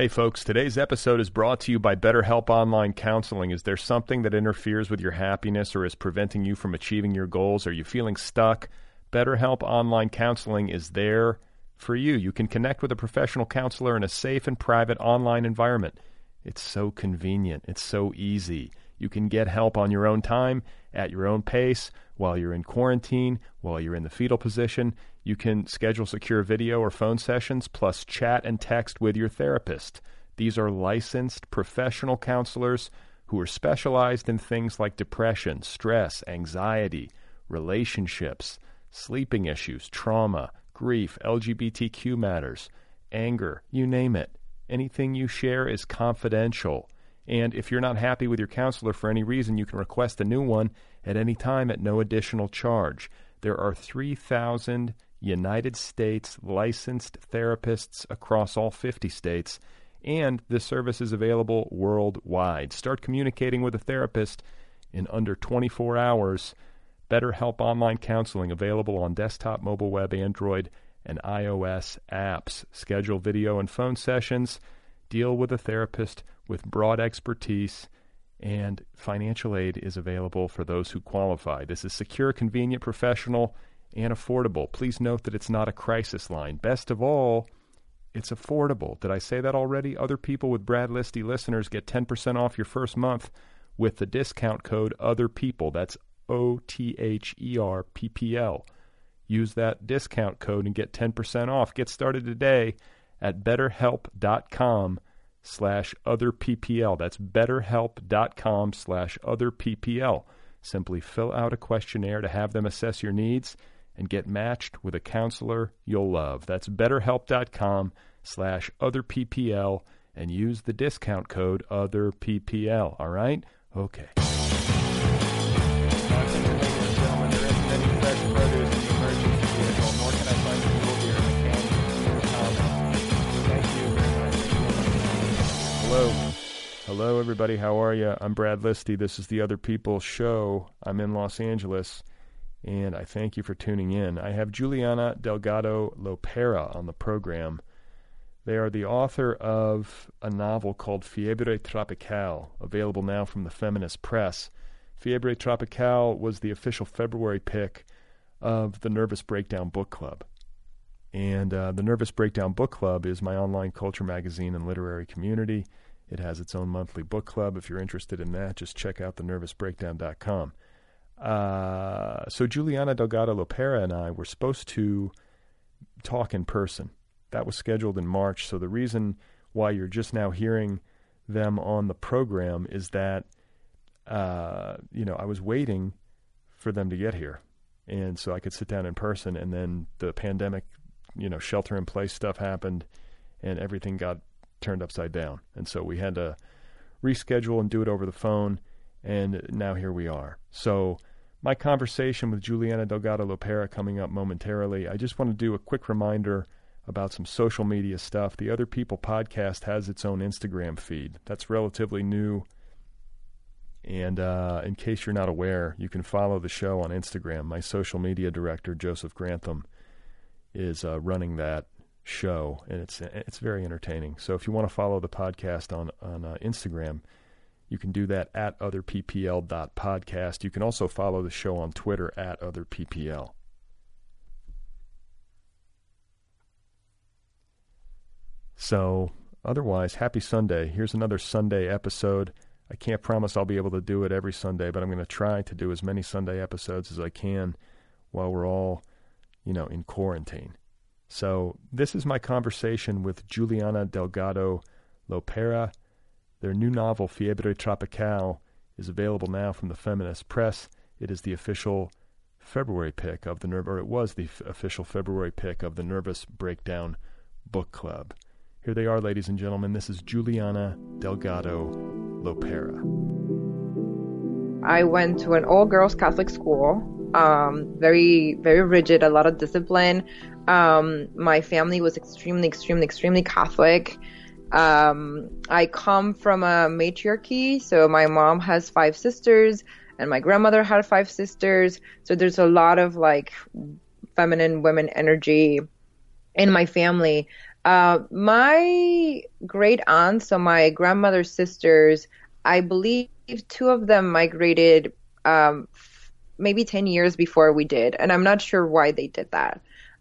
Hey folks, today's episode is brought to you by BetterHelp Online Counseling. Is there something that interferes with your happiness or is preventing you from achieving your goals? Are you feeling stuck? BetterHelp Online Counseling is there for you. You can connect with a professional counselor in a safe and private online environment. It's so convenient, it's so easy. You can get help on your own time, at your own pace, while you're in quarantine, while you're in the fetal position. You can schedule secure video or phone sessions, plus chat and text with your therapist. These are licensed professional counselors who are specialized in things like depression, stress, anxiety, relationships sleeping issues, trauma, grief, LGBTQ matters, anger, you name it. Anything you share is confidential. And if you're not happy with your counselor for any reason, you can request a new one at any time at no additional charge. There are 3,000 United States licensed therapists across all 50 states, and this service is available worldwide. Start communicating with a therapist in under 24 hours BetterHelp Online Counseling available on desktop, mobile web, Android, and iOS apps. Schedule video and phone sessions. Deal with a therapist with broad expertise. And financial aid is available for those who qualify. This is secure, convenient, professional, and affordable. Please note that it's not a crisis line. Best of all, it's affordable. Did I say that already? Other people with Brad Listi listeners get 10% off your first month with the discount code OTHER PEOPLE. That's O T H E R P P L. Use that discount code and get 10% off. Get started today at betterhelp.com slash other PPL. That's betterhelp.com slash other PPL. Simply fill out a questionnaire to have them assess your needs and get matched with a counselor you'll love. That's betterhelp.com slash other PPL and use the discount code other PPL. All right? Okay. Hello. Hello, everybody. How are you? I'm Brad Listi. This is the Other People Show. I'm in Los Angeles, and I thank you for tuning in. I have Juliana Delgado Lopera on the program. They are the author of a novel called Fiebre Tropical, available now from the Feminist Press. Fiebre Tropical was the official February pick of the Nervous Breakdown Book Club. And uh, the Nervous Breakdown Book Club is my online culture magazine and literary community. It has its own monthly book club. If you're interested in that, just check out thenervousbreakdown.com. Uh, so Juliana Delgado Lopera and I were supposed to talk in person. That was scheduled in March. So the reason why you're just now hearing them on the program is that uh, you know I was waiting for them to get here, and so I could sit down in person. And then the pandemic, you know, shelter in place stuff happened, and everything got turned upside down. And so we had to reschedule and do it over the phone. And now here we are. So my conversation with Juliana Delgado Lopera coming up momentarily. I just want to do a quick reminder about some social media stuff. The Other People podcast has its own Instagram feed. That's relatively new. And uh, in case you're not aware, you can follow the show on Instagram. My social media director, Joseph Grantham, is uh, running that show, and it's it's very entertaining. So if you want to follow the podcast on on uh, Instagram, you can do that at otherppl.podcast. You can also follow the show on Twitter at otherppl. So, otherwise, happy Sunday. Here's another Sunday episode. I can't promise I'll be able to do it every Sunday, but I'm going to try to do as many Sunday episodes as I can while we're all, you know, in quarantine. So, this is my conversation with Juliana Delgado Lopera. Their new novel, Fiebre Tropical, is available now from the Feminist Press. It is the official February pick of the Nerv, or it was the f- official February pick of the Nervous Breakdown Book Club. Here they are, ladies and gentlemen. This is Juliana Delgado Lopera. I went to an all girls Catholic school, um, very, very rigid, a lot of discipline. Um, my family was extremely, extremely, extremely Catholic. Um, I come from a matriarchy, so my mom has five sisters, and my grandmother had five sisters. So there's a lot of like feminine women energy in my family. Uh, my great aunts, so my grandmother's sisters, I believe two of them migrated um, maybe 10 years before we did, and I'm not sure why they did that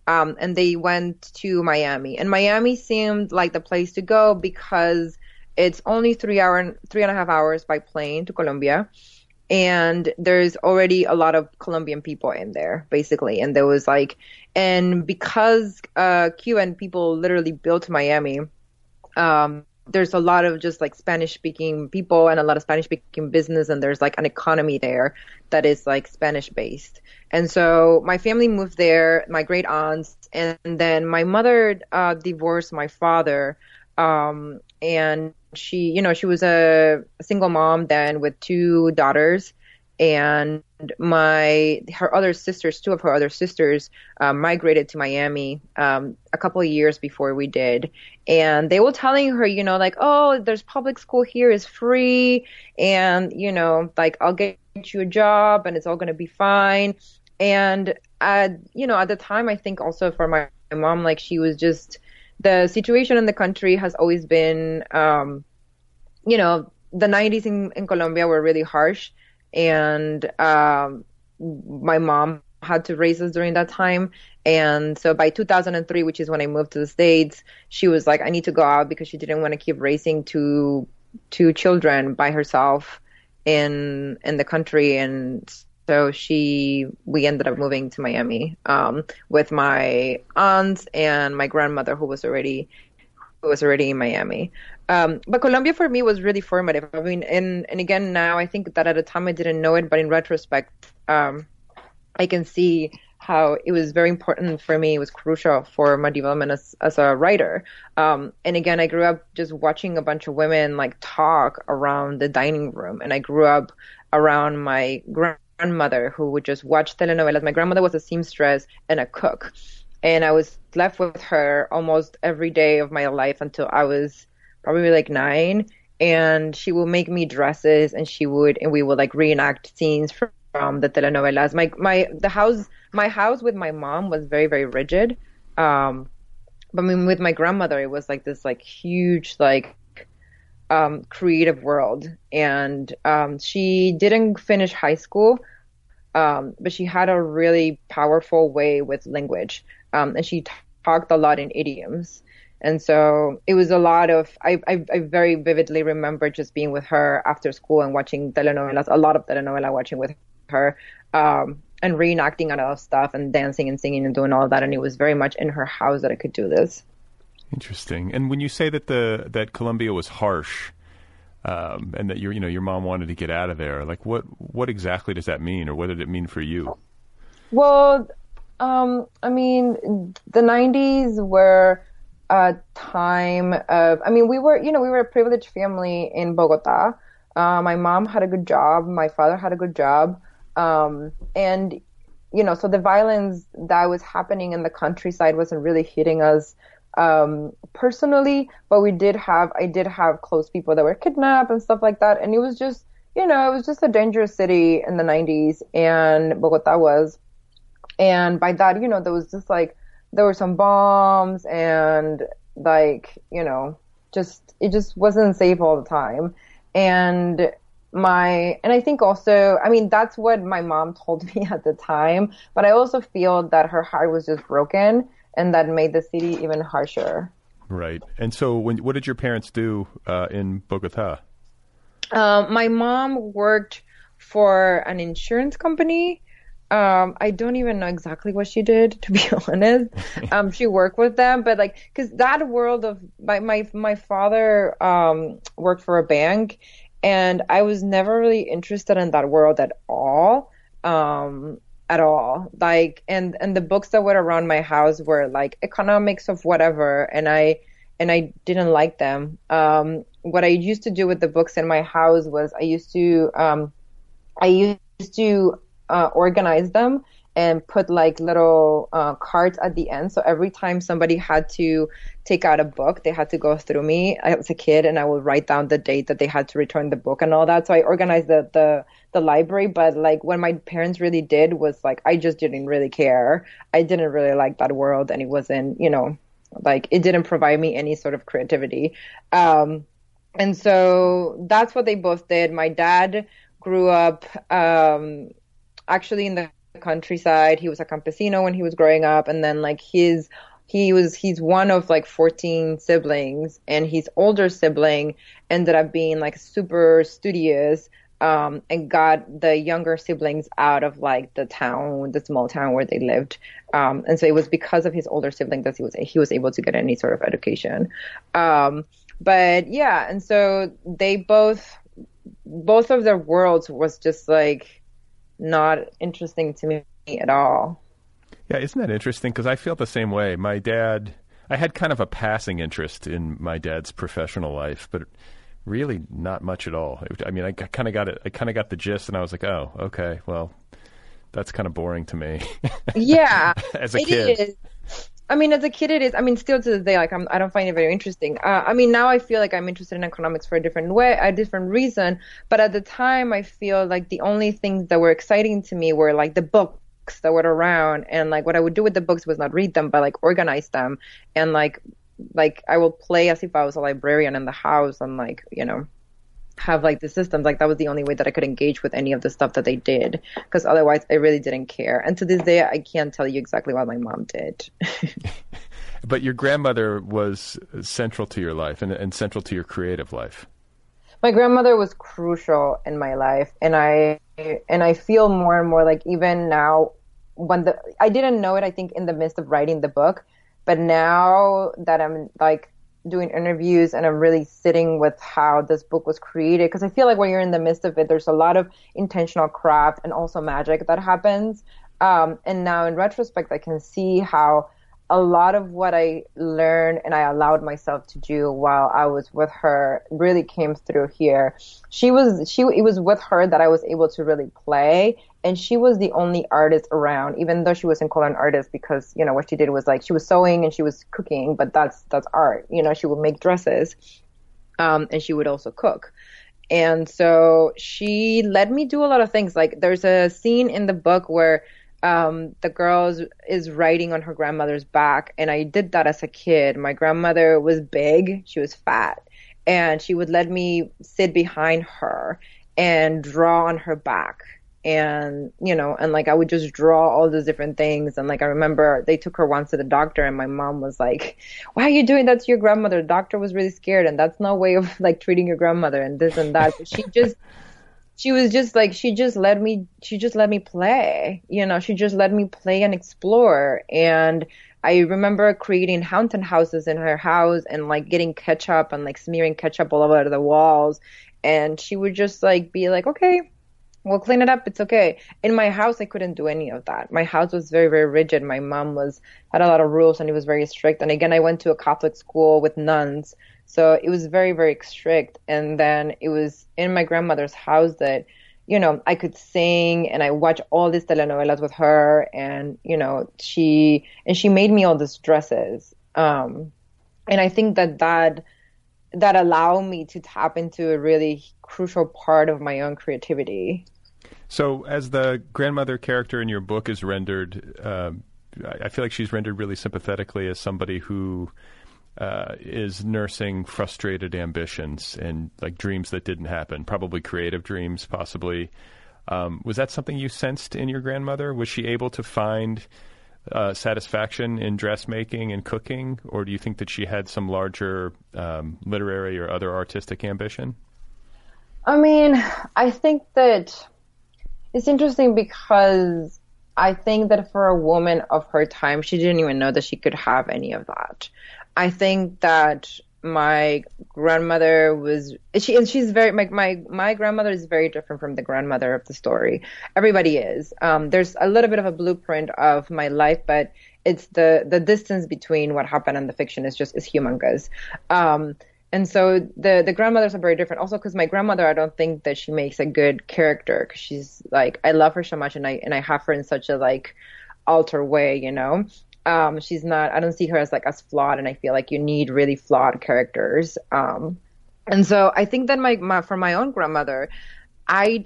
um, and they went to Miami. And Miami seemed like the place to go because it's only three hour, three and a half hours by plane to Colombia, and there's already a lot of Colombian people in there, basically. And there was like, and because uh, Cuban people literally built Miami, um, there's a lot of just like Spanish speaking people and a lot of Spanish speaking business and there's like an economy there that is like Spanish based. And so my family moved there, my great aunts, and then my mother uh, divorced my father. Um, and she, you know, she was a, single mom then with two daughters and my her other sisters, two of her other sisters, um, migrated to Miami um, a couple of years before we did, and they were telling her, you know, like, oh, there's public school here is free, and you know, like I'll get you a job, and it's all gonna be fine. And at you know, at the time, I think also for my, my mom, like she was just the situation in the country has always been, um, you know, the 90s in, in Colombia were really harsh and um, my mom had to raise us during that time. And so by 2003, which is when I moved to the States, she was like, I need to go out because she didn't want to keep raising two two children by herself in in the country. And so she we ended up moving to Miami um, with my aunts and my grandmother who was already who was already in Miami. Um, but Colombia for me was really formative. I mean, and and again now I think that at the time I didn't know it, but in retrospect, um, I can see how it was very important for me. It was crucial for my development as as a writer. Um, and again, I grew up just watching a bunch of women like talk around the dining room, and I grew up around my grandmother who would just watch telenovelas. My grandmother was a seamstress and a cook, and I was left with her almost every day of my life until I was probably like nine, and she would make me dresses, and she would, and we would like reenact scenes from, from the telenovelas. My my the house my house with my mom was very very rigid, um, but I mean, with my grandmother it was like this like huge like um, creative world, and um, she didn't finish high school. Um, but she had a really powerful way with language, um, and she t- talked a lot in idioms. And so it was a lot of, I, I, I, very vividly remember just being with her after school and watching telenovelas, a lot of telenovela watching with her, um, and reenacting a lot of stuff and dancing and singing and doing all that. And it was very much in her house that I could do this. Interesting. And when you say that the that Colombia was harsh, um, and that your you know your mom wanted to get out of there, like what what exactly does that mean, or what did it mean for you? Well, um, I mean, the '90s were a time of. I mean, we were you know we were a privileged family in Bogota. Uh, my mom had a good job. My father had a good job. Um, and you know, so the violence that was happening in the countryside wasn't really hitting us um, personally, but we did have, I did have close people that were kidnapped and stuff like that. And it was just, you know, it was just a dangerous city in the 90s, and Bogota was. And by that, you know, there was just like, there were some bombs and like, you know, just, it just wasn't safe all the time. And my and I think also I mean that's what my mom told me at the time, but I also feel that her heart was just broken and that made the city even harsher. Right. And so when what did your parents do uh, in Bogota? Um, my mom worked for an insurance company. Um, I don't even know exactly what she did, to be honest. Um, she worked with them, but like, cause that world of my, my, my father, um, worked for a bank and I was never really interested in that world at all. Um, at all. Like, and, and the books that were around my house were like economics of whatever. And I, and I didn't like them. Um, what I used to do with the books in my house was I used to, um, I used to, uh, organize them and put like little uh, cards at the end. So every time somebody had to take out a book, they had to go through me as a kid, and I would write down the date that they had to return the book and all that. So I organized the the the library. But like when my parents really did was like I just didn't really care. I didn't really like that world, and it wasn't you know like it didn't provide me any sort of creativity. Um, and so that's what they both did. My dad grew up um, actually in the countryside. He was a campesino when he was growing up, and then like his he was he's one of like 14 siblings, and his older sibling ended up being like super studious. Um, and got the younger siblings out of like the town, the small town where they lived. Um, and so it was because of his older sibling that he was he was able to get any sort of education. Um, but yeah, and so they both both of their worlds was just like not interesting to me at all. Yeah, isn't that interesting? Because I feel the same way. My dad, I had kind of a passing interest in my dad's professional life, but really not much at all. I mean, I kind of got it. I kind of got the gist, and I was like, oh, okay, well, that's kind of boring to me. Yeah, as a kid. Is. I mean, as a kid, it is. I mean, still to this day, like I'm, I don't find it very interesting. Uh, I mean, now I feel like I'm interested in economics for a different way, a different reason. But at the time, I feel like the only things that were exciting to me were like the books that were around, and like what I would do with the books was not read them, but like organize them, and like, like I will play as if I was a librarian in the house, and like, you know, have like the systems like that was the only way that i could engage with any of the stuff that they did because otherwise i really didn't care. And to this day i can't tell you exactly what my mom did. But your grandmother was central to your life and, and central to your creative life. My grandmother was crucial in my life and i and i feel more and more like even now when the i didn't know it i think in the midst of writing the book but now that i'm like doing interviews and I'm really sitting with how this book was created because I feel like when you're in the midst of it, there's a lot of intentional craft and also magic that happens. Um, and now in retrospect, I can see how a lot of what I learned and I allowed myself to do while I was with her really came through here. She was, she, it was with her that I was able to really play. And she was the only artist around, even though she wasn't called an artist because, you know, what she did was like, she was sewing and she was cooking, but that's, that's art. You know, she would make dresses. Um, and she would also cook. And so she let me do a lot of things. Like there's a scene in the book where um, the girl is riding on her grandmother's back. And I did that as a kid. My grandmother was big, she was fat, and she would let me sit behind her and draw on her back. And, you know, and like I would just draw all those different things. And like I remember they took her once to the doctor, and my mom was like, Why are you doing that to your grandmother? The doctor was really scared, and that's no way of like treating your grandmother, and this and that. But she just, she was just like she just let me she just let me play you know she just let me play and explore and I remember creating haunted houses in her house and like getting ketchup and like smearing ketchup all over the walls. And she would just like be like, okay, we'll clean it up. It's okay. In my house, I couldn't do any of that. My house was very, very rigid. My mom was, had a lot of rules and it was very strict. And again, I went to a Catholic school with nuns. So it was very, very strict. And then it was in my grandmother's house that you know, I could sing and I watch all these telenovelas with her and, you know, she, and she made me all these dresses. Um, and I think that that, that allow me to tap into a really crucial part of my own creativity. So, as the grandmother character in your book is rendered, uh, I feel like she's rendered really sympathetically as somebody who uh, is nursing frustrated ambitions and like dreams that didn't happen, probably creative dreams, possibly. Um, was that something you sensed in your grandmother? Was she able to find uh, satisfaction in dressmaking and cooking, or do you think that she had some larger um, literary or other artistic ambition? I mean, I think that it's interesting because I think that for a woman of her time, she didn't even know that she could have any of that. I think that my grandmother was she and she's very my my my grandmother is very different from the grandmother of the story. Everybody is. Um, there's a little bit of a blueprint of my life, but it's the the distance between what happened and the fiction is just is humongous. Um, and so the the grandmothers are very different. Also, because my grandmother, I don't think that she makes a good character because she's like I love her so much, and I and I have her in such a like alter way, you know. Um, she's not. I don't see her as like as flawed, and I feel like you need really flawed characters. Um, and so I think that my, my for my own grandmother, I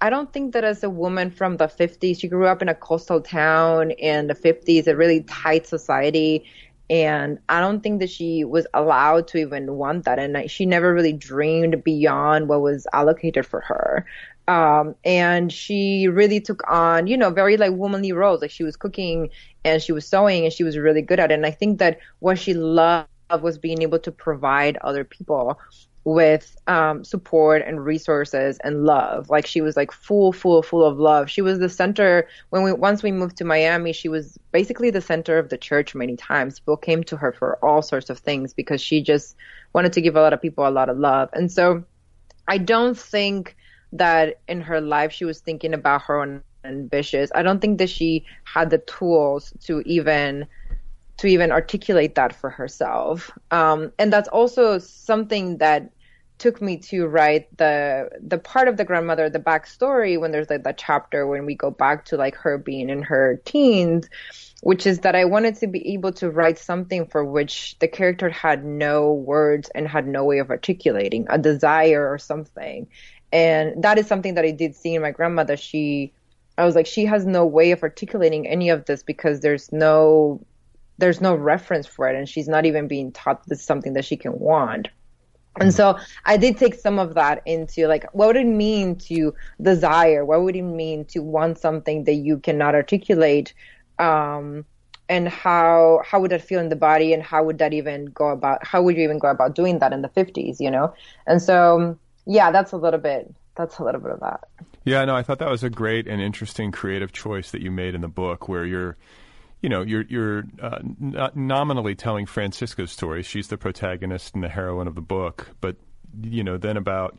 I don't think that as a woman from the 50s, she grew up in a coastal town in the 50s, a really tight society. And I don't think that she was allowed to even want that. And she never really dreamed beyond what was allocated for her. Um, and she really took on, you know, very like womanly roles. Like she was cooking and she was sewing and she was really good at it. And I think that what she loved was being able to provide other people with um, support and resources and love. Like she was like full, full, full of love. She was the center when we once we moved to Miami. She was basically the center of the church. Many times people came to her for all sorts of things because she just wanted to give a lot of people a lot of love. And so I don't think that in her life she was thinking about her own ambitions. I don't think that she had the tools to even to even articulate that for herself. Um, and that's also something that took me to write the the part of the grandmother, the backstory when there's like that chapter when we go back to like her being in her teens, which is that I wanted to be able to write something for which the character had no words and had no way of articulating a desire or something and that is something that I did see in my grandmother. She, I was like, she has no way of articulating any of this because there's no, there's no reference for it, and she's not even being taught this is something that she can want. And so I did take some of that into like, what would it mean to desire? What would it mean to want something that you cannot articulate? Um, and how how would that feel in the body? And how would that even go about? How would you even go about doing that in the fifties? You know? And so yeah, that's a little bit. That's a little bit of that. Yeah, no, I thought that was a great and interesting creative choice that you made in the book, where you're, you know, you're you're uh, n- nominally telling Francisca's story. She's the protagonist and the heroine of the book, but you know, then about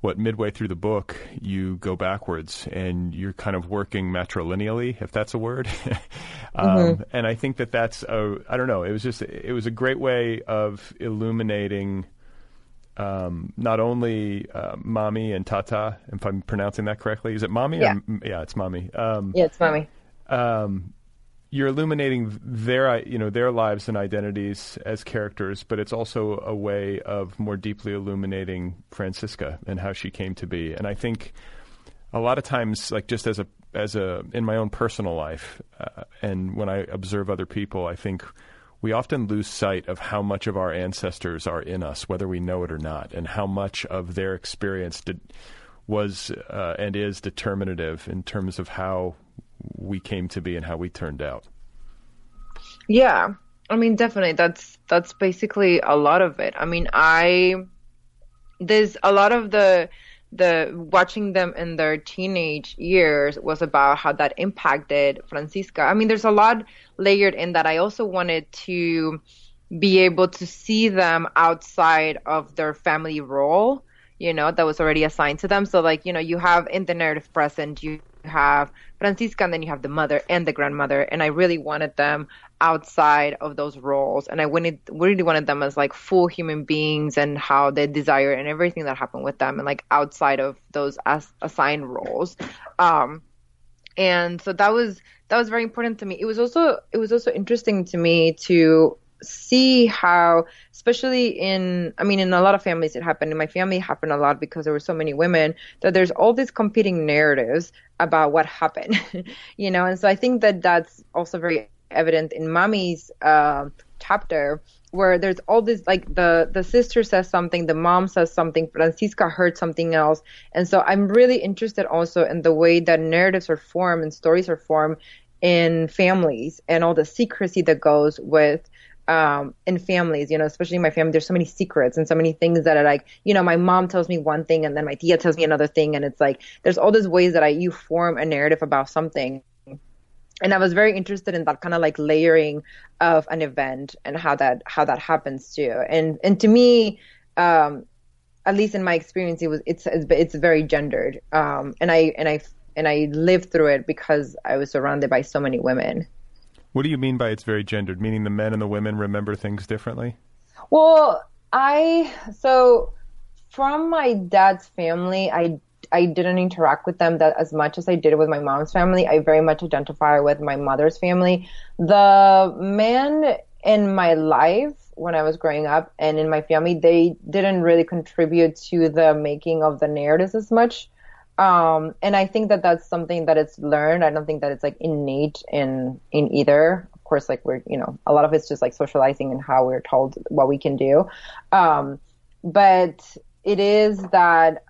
what midway through the book you go backwards and you're kind of working matrilineally if that's a word um, mm-hmm. and i think that that's a i don't know it was just it was a great way of illuminating um, not only uh, Mami and tata, if I'm pronouncing that correctly. Is it Mami? Yeah, or, yeah, it's Mami. Um, yeah, it's Mami. Um, you're illuminating their, you know, their lives and identities as characters, but it's also a way of more deeply illuminating Francisca and how she came to be. And I think a lot of times, like just as a as a in my own personal life, uh, and when I observe other people, I think we often lose sight of how much of our ancestors are in us, whether we know it or not, and how much of their experience did, was uh, and is determinative in terms of how we came to be and how we turned out. Yeah, I mean, definitely. That's that's basically a lot of it. I mean, I there's a lot of the the watching them in their teenage years was about how that impacted Francisca. I mean, there's a lot layered in that. I also wanted to be able to see them outside of their family role, you know, that was already assigned to them. So like, you know, you have in the narrative present, you have Francisca and then you have the mother and the grandmother. And I really wanted them outside of those roles. And I wanted, really wanted them as like full human beings and how they desire and everything that happened with them and like outside of those as, assigned roles. Um, and so that was, that was very important to me. It was also, it was also interesting to me to see how especially in i mean in a lot of families it happened. In my family happened a lot because there were so many women that there's all these competing narratives about what happened you know? And so i think that that's also very evident in Mami's uh, chapter where there's all this like the the sister says something the mom says something francisca heard something else. And so i'm really interested also in the way that narratives are formed and stories are formed in families and all the secrecy that goes with um, in families, you know, especially in my family, there's so many secrets and so many things that are like, you know, my mom tells me one thing and then my tia tells me another thing. And it's like, there's all these ways that I, you form a narrative about something. And I was very interested in that kind of like layering of an event and how that, how that happens too. And, and to me, um, at least in my experience, it was, it's, it's, very gendered. Um, and I, and I, and I lived through it because I was surrounded by so many women. What do you mean by it's very gendered? Meaning the men and the women remember things differently? Well, I so from my dad's family, I I didn't interact with them that as much as I did with my mom's family. I very much identify with my mother's family. The men in my life when I was growing up and in my family, they didn't really contribute to the making of the narratives as much. Um, and I think that that's something that it's learned. I don't think that it's like innate in, in either. Of course, like we're, you know, a lot of it's just like socializing and how we're told what we can do. Um, but it is that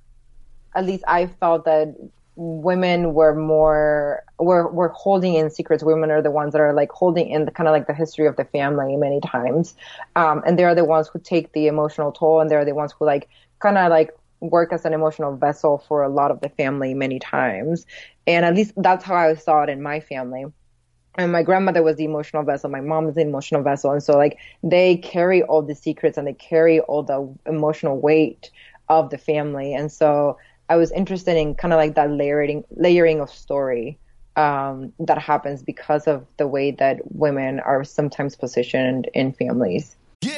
at least I felt that women were more were were holding in secrets. Women are the ones that are like holding in the kind of like the history of the family many times, um, and they are the ones who take the emotional toll, and they're the ones who like kind of like work as an emotional vessel for a lot of the family many times. And at least that's how I saw it in my family. And my grandmother was the emotional vessel. My mom is the emotional vessel. And so like they carry all the secrets and they carry all the emotional weight of the family. And so I was interested in kind of like that layering, layering of story. Um, that happens because of the way that women are sometimes positioned in families. Yeah.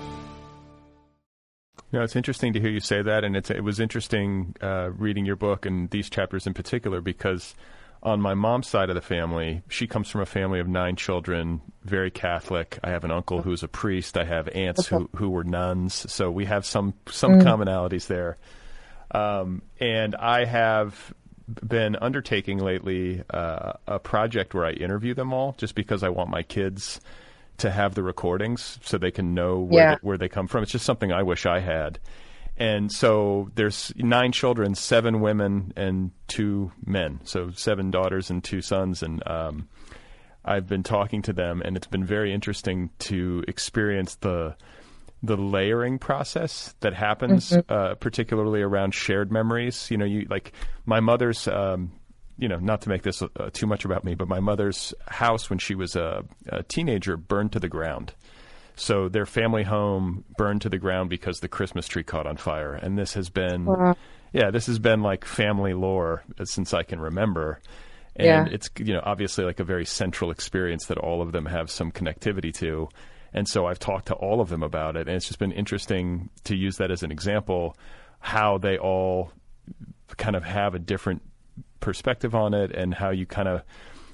You know, it's interesting to hear you say that, and it was interesting uh, reading your book and these chapters in particular because on my mom's side of the family, she comes from a family of nine children, very Catholic. I have an uncle who's a priest. I have aunts who who were nuns, so we have some some mm. commonalities there. Um, and I have been undertaking lately uh, a project where I interview them all, just because I want my kids to have the recordings so they can know where, yeah. they, where they come from. It's just something I wish I had. And so there's nine children, seven women and two men. So seven daughters and two sons. And um, I've been talking to them, and it's been very interesting to experience the the layering process that happens, mm-hmm. uh, particularly around shared memories. You know, you like my mother's um, you know, not to make this uh, too much about me, but my mother's house when she was a, a, teenager burned to the ground. So their family home burned to the ground because the Christmas tree caught on fire, and this has been yeah, this has been like family lore since I can remember. And Yeah. it's you know obviously like a very central experience that all of them have some connectivity to. And so I've talked to all of them about it, and it's just been interesting to use that as an example, how they all kind of have a different perspective on it, and how you kind of,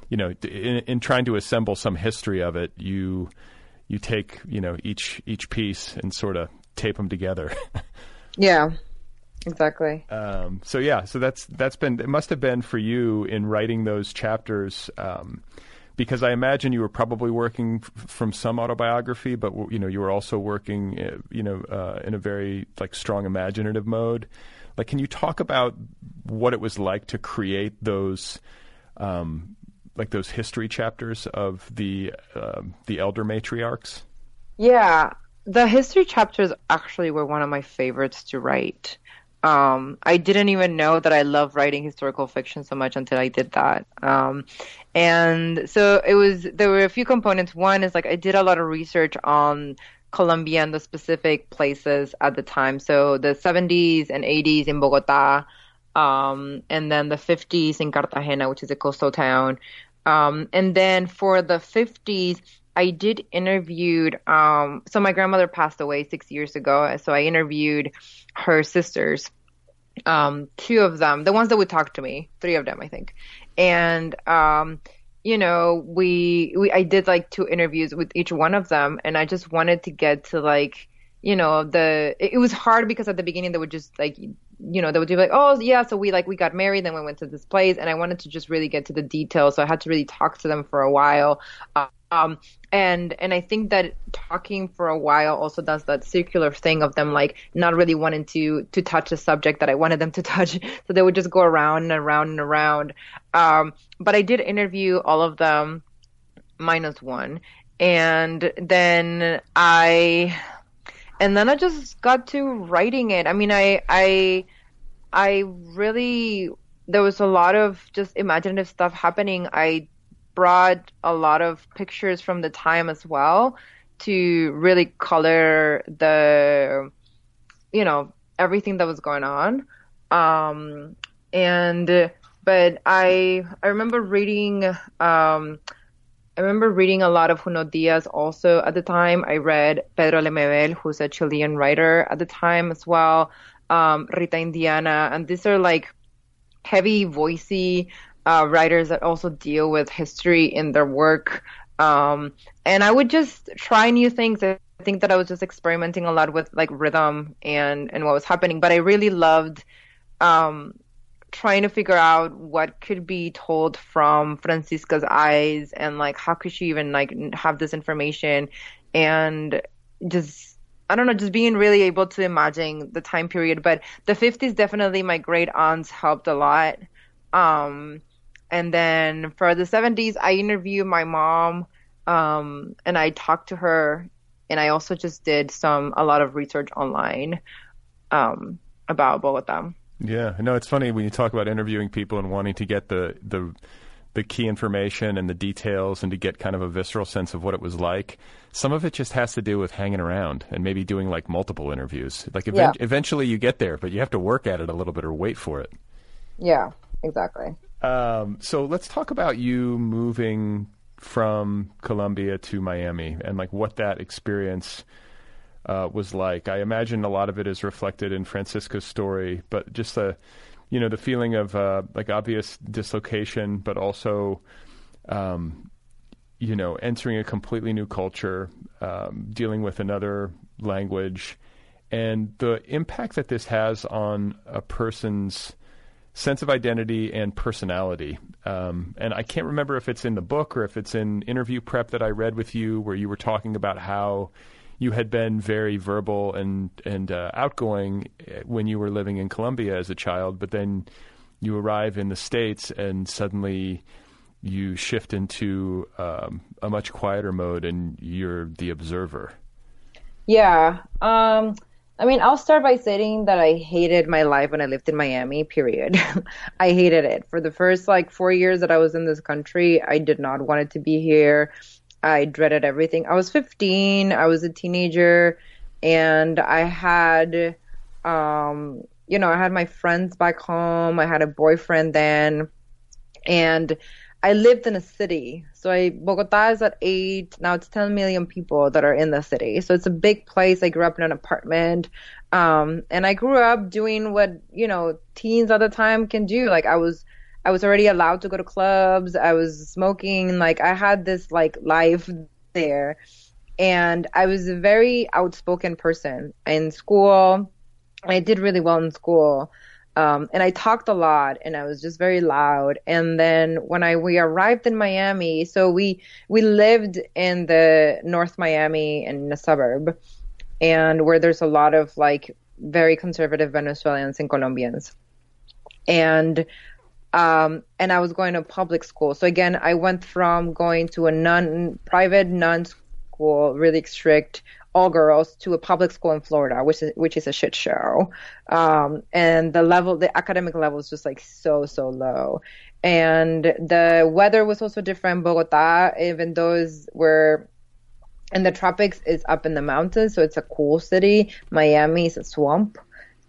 you know, in, in trying to assemble some history of it, you you take you know each each piece and sort of tape them together. Yeah, exactly. um, so yeah, so that's that's been it must have been for you in writing those chapters. Um, because I imagine you were probably working f- from some autobiography, but w- you know you were also working, uh, you know, uh, in a very like strong imaginative mode. Like, can you talk about what it was like to create those, um, like those history chapters of the um the elder matriarchs? Yeah, the history chapters actually were one of my favorites to write. Um, I didn't even know that I love writing historical fiction so much until I did that. Um, and so it was, there were a few components. One is like I did a lot of research on Colombia and the specific places at the time. So the 70s and 80s in Bogota, um, and then the 50s in Cartagena, which is a coastal town. Um, and then for the 50s, I did interviewed. Um, so my grandmother passed away six years ago, so I interviewed her sisters, um, two of them, the ones that would talk to me, three of them, I think, and um, you know, we we I did like two interviews with each one of them, and I just wanted to get to like you know the it, it was hard because at the beginning they would just like you know they would be like oh yeah so we like we got married then we went to this place and i wanted to just really get to the details so i had to really talk to them for a while um and and i think that talking for a while also does that circular thing of them like not really wanting to to touch the subject that i wanted them to touch so they would just go around and around and around um but i did interview all of them minus one and then i and then I just got to writing it. I mean, I I I really there was a lot of just imaginative stuff happening. I brought a lot of pictures from the time as well to really color the you know everything that was going on. Um and but I I remember reading um I remember reading a lot of Junot Diaz also at the time. I read Pedro Lemebel, who's a Chilean writer at the time as well, um, Rita Indiana, and these are like heavy, voicey uh, writers that also deal with history in their work. Um, and I would just try new things. I think that I was just experimenting a lot with like rhythm and and what was happening. But I really loved um, trying to figure out what could be told from Francisca's eyes and like how could she even like have this information and just I don't know just being really able to imagine the time period but the 50s definitely my great aunts helped a lot um and then for the 70s I interviewed my mom um and I talked to her and I also just did some a lot of research online um about Bogota. Yeah, no, it's funny when you talk about interviewing people and wanting to get the the the key information and the details and to get kind of a visceral sense of what it was like. Some of it just has to do with hanging around and maybe doing like multiple interviews. Like Yeah. eventually you get there, but you have to work at it a little bit or wait for it. Yeah, exactly. Um, so let's talk about you moving from Colombia to Miami and like what that experience uh, was like. I imagine a lot of it is reflected in Francisca's story, but just the, you know, the feeling of uh, like obvious dislocation, but also, um, you know, entering a completely new culture, um, dealing with another language, and the impact that this has on a person's sense of identity and personality. Um, and I can't remember if it's in the book or if it's in interview prep that I read with you, where you were talking about how you had been very verbal and and uh, outgoing eh, when you were living in Colombia as a child, but then you arrive in the states and suddenly you shift into um, a much quieter mode and you're the observer. Yeah. Um, I mean, I'll start by saying that I hated my life when I lived in Miami, period. I hated it. For the first like four years that I was in this country, I did not want it to be here. I dreaded everything. I was 15, I was a teenager, and I had Um, you know, I had my friends back home. I had a boyfriend then, and I lived in a city. So I, Bogota is at eight. Now it's 10 million people that are in the city. So it's a big place. I grew up in an apartment. Um, and I grew up doing what, you know, teens at the time can do. Like I was, I was already allowed to go to clubs. I was smoking. Like I had this like life there. And I was a very outspoken person in school. I did really well in school. Um, and I talked a lot and I was just very loud. And then when I, we arrived in Miami, so we, we lived in the North Miami in a suburb and where there's a lot of like very conservative Venezuelans and Colombians. And, um, and I was going to public school. So again, I went from going to a non private non school, really strict, all girls to a public school in Florida, which is which is a shit show. Um, and the level, the academic level is just like so so low. And the weather was also different. Bogota, even though it's where in the tropics, is up in the mountains, so it's a cool city. Miami is a swamp.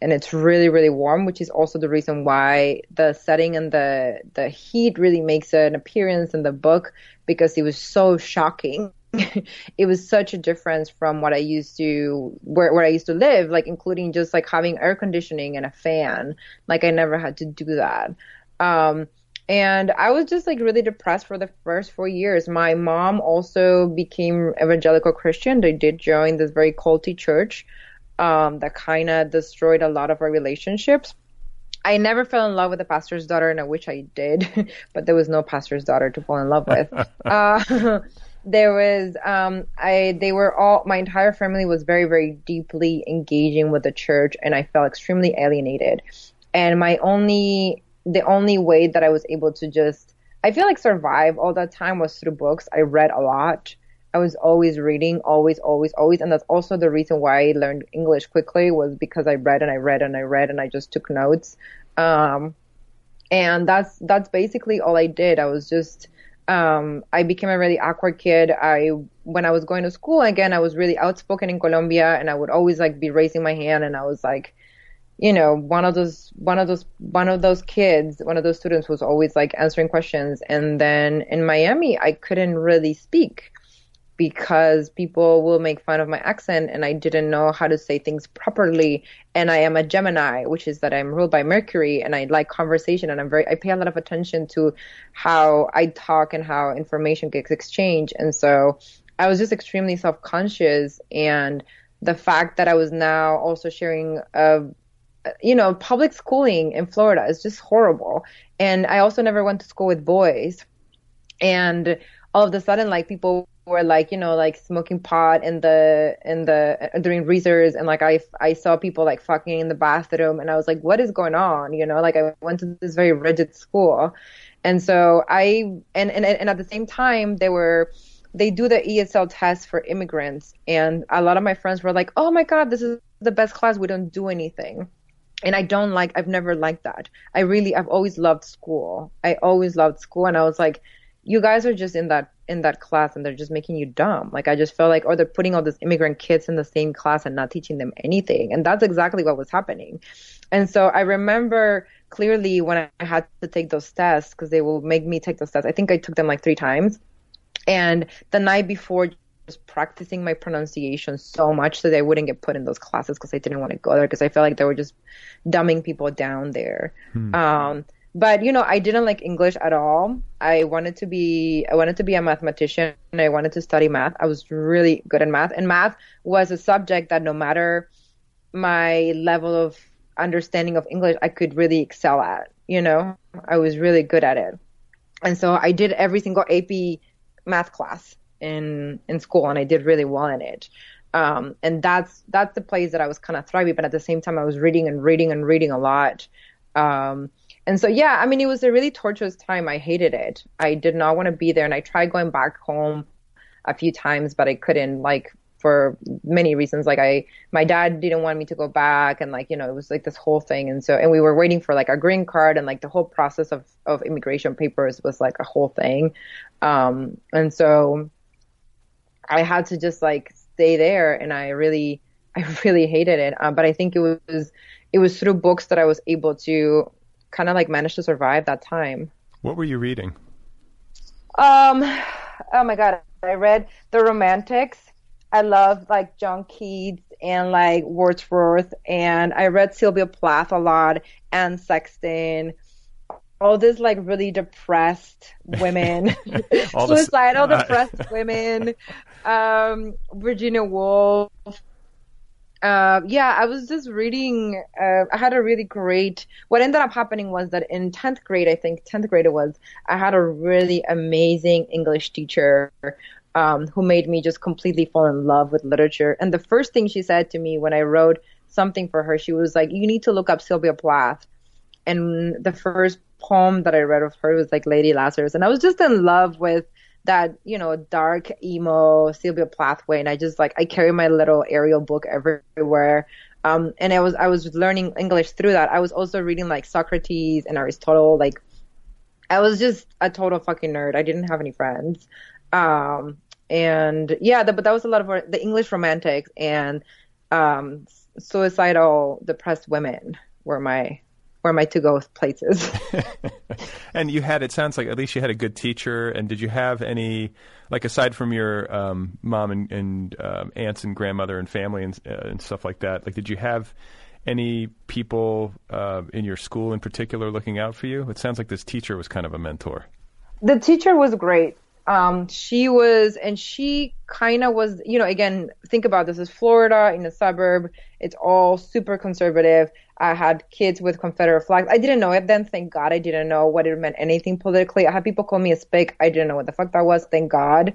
And it's really, really warm, which is also the reason why the setting and the the heat really makes an appearance in the book because it was so shocking it was such a difference from what I used to where where I used to live, like including just like having air conditioning and a fan. Like I never had to do that. Um, and I was just like really depressed for the first four years. My mom also became evangelical Christian. They did join this very culty church um, that kind of destroyed a lot of our relationships. I never fell in love with a pastor's daughter, and I wish I did, but there was no pastor's daughter to fall in love with. uh, there was um i they were all my entire family was very very deeply engaging with the church and i felt extremely alienated. And my only the only way that i was able to just i feel like survive all that time was through books. I read a lot. I was always reading always always always. And that's also the reason why i learned english quickly was because i read and i read and i read and i just took notes. Um and that's that's basically all i did. I was just um, I became a really awkward kid. I, when I was going to school again, I was really outspoken in Colombia and I would always like be raising my hand and I was like, you know, one of those, one of those, one of those kids, one of those students was always like answering questions. And then in Miami, I couldn't really speak because people will make fun of my accent and I didn't know how to say things properly. And I am a Gemini, which is that I'm ruled by Mercury and I like conversation and I'm very, I pay a lot of attention to how I talk and how information gets exchanged. And so I was just extremely self conscious and the fact that I was now also sharing a, you know, public schooling in Florida is just horrible. And I also never went to school with boys. And all of a sudden, like people were like, you know, like smoking pot in the in the uh, during recess, and like I I saw people like fucking in the bathroom, and I was like, what is going on? You know, like I went to this very rigid school, and so I and and and at the same time they were they do the ESL test for immigrants, and a lot of my friends were like, oh my god, this is the best class. We don't do anything. And I don't like, I've never liked that. I really, I've always loved school. I always loved school. And I was like, you guys are just in that in that class and they're just making you dumb. Like I just felt like, or they're putting all these immigrant kids in the same class and not teaching them anything. And that's exactly what was happening. And so I remember clearly when I had to take those tests because they will make me take those tests. I think I took them like three times. And the night before, just practicing my pronunciation so much so that I wouldn't get put in those classes because I didn't want to go there because I felt like they were just dumbing people down there. Hmm. Um, but you know i didn't like english at all. I wanted to be i wanted to be a mathematician. I wanted to study math. I was really good at math. And math was a subject that no matter my level of understanding of english i could really excel at you know? I was really good at it. And so i did every single ap math class in in school and i did really well in it. Um, and that's that's the place that i was kind of thriving but at the same time i was reading and reading and reading a lot. Um, and so, yeah, I mean, it was a really torturous time. I hated it. I did not want to be there. And I tried going back home a few times, but I couldn't, like, for many reasons. Like, I, my dad didn't want me to go back. And, like, you know, it was like this whole thing. And so, and we were waiting for, like, a green card. And, like, the whole process of, of immigration papers was, like, a whole thing. Um, and so I had to just, like, stay there. And I really, I really hated it. Um, but I think it was it was through books that I was able to kind of like managed to survive that time. What were you reading? Um, oh my god, I read The Romantics. I love like John Keats and like Wordsworth, and I read Sylvia Plath a lot and Sexton. All these like really depressed women, suicidal uh, depressed women. Um, Virginia Woolf. Uh, yeah, I was just reading. Uh, I had a really great. What ended up happening was that in tenth grade, I think tenth grade it was, I had a really amazing English teacher um, who made me just completely fall in love with literature. And the first thing she said to me when I wrote something for her, she was like, "You need to look up Sylvia Plath." And the first poem that I read of her was like Lady Lazarus, and I was just in love with that, you know, dark emo Sylvia Plath way. And I just like I carry my little Ariel book everywhere. Um, and I was I was learning English through that. I was also reading like Socrates and Aristotle. Like I was just a total fucking nerd. I didn't have any friends. Um, and yeah, the, but that was a lot of the English romantics and um, suicidal, depressed women were my were my to go places. and you had it sounds like at least you had a good teacher. And did you have any like aside from your um, mom and, and um, aunts and grandmother and family and, uh, and stuff like that? Like, did you have any people uh, in your school in particular looking out for you? It sounds like this teacher was kind of a mentor. The teacher was great um, she was, and she kind of was, you know, again, think about this is Florida in a suburb. It's all super conservative. I had kids with Confederate flags. I didn't know it then. Thank God I didn't know what it meant anything politically. I had people call me a spick. I didn't know what the fuck that was. Thank God.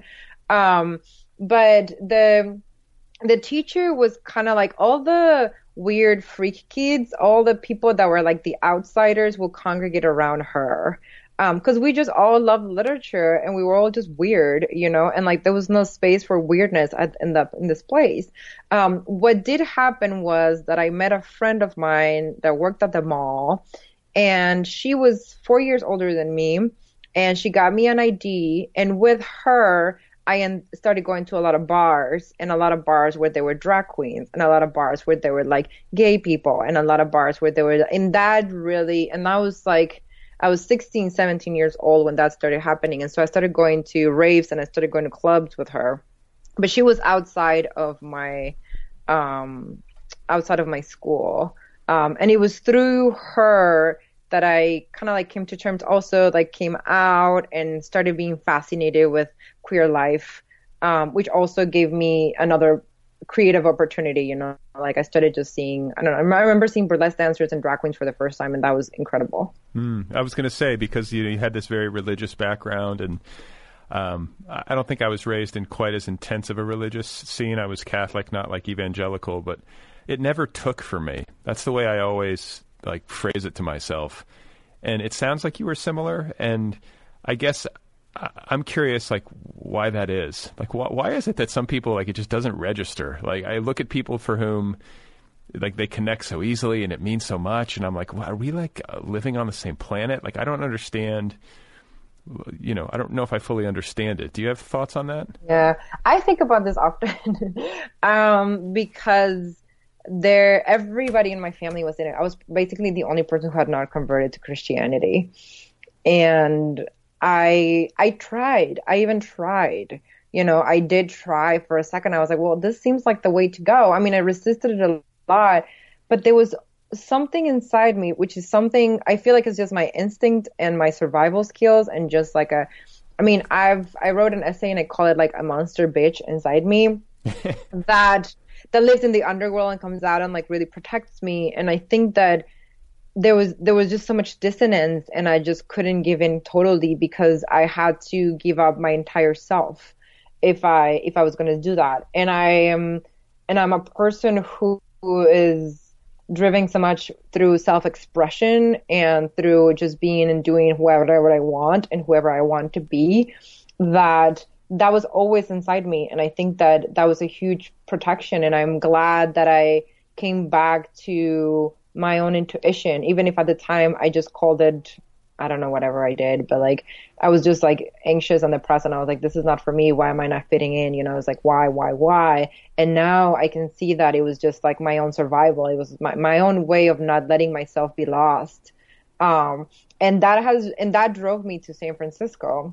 Um, but the, the teacher was kind of like all the weird freak kids, all the people that were like the outsiders will congregate around her because um, we just all loved literature and we were all just weird, you know, and like there was no space for weirdness at, in the in this place. Um, what did happen was that I met a friend of mine that worked at the mall, and she was four years older than me, and she got me an ID, and with her. I started going to a lot of bars and a lot of bars where there were drag queens and a lot of bars where there were like gay people and a lot of bars where there were, and that really, and that was like, I was 16, 17 years old when that started happening. And so I started going to raves and I started going to clubs with her. But she was outside of my, um, outside of my school. Um, and it was through her that I kind of like came to terms also like came out and started being fascinated with queer life, um, which also gave me another creative opportunity, you know, like I started just seeing, I don't know, I remember seeing burlesque dancers and drag queens for the first time, and that was incredible. Mm, I was going to say, because you, know, you, had this very religious background, and um, I don't think I was raised in quite as intense of a religious scene. I was Catholic, not like evangelical, but it never took for me. That's the way I always like phrase it to myself. And it sounds like you were similar, and I guess I'm curious, like, why that is. Like, wh- why is it that some people like it just doesn't register? Like, I look at people for whom, like, they connect so easily and it means so much, and I'm like, well, are we like uh, living on the same planet? Like, I don't understand. You know, I don't know if I fully understand it. Do you have thoughts on that? Yeah, I think about this often um, because there, everybody in my family was in it. I was basically the only person who had not converted to Christianity, and I I tried. I even tried. You know, I did try for a second. I was like, well, this seems like the way to go. I mean, I resisted it a lot, but there was something inside me, which is something I feel like it's just my instinct and my survival skills and just like a I mean, I've I wrote an essay and I call it like a monster bitch inside me that that lives in the underworld and comes out and like really protects me. And I think that there was there was just so much dissonance and I just couldn't give in totally because I had to give up my entire self if I if I was going to do that. And I am and I'm a person who, is driven so much through self-expression and through just being and doing whatever I want and whoever I want to be that that was always inside me and I think that that was a huge protection and I'm glad that I came back to my own intuition, even if at the time I just called it I don't know, whatever I did, but like I was just like anxious and depressed and I was like, this is not for me. Why am I not fitting in? You know, I was like, why, why, why? And now I can see that it was just like my own survival. It was my, my own way of not letting myself be lost. Um, and that has, and that drove me to San Francisco.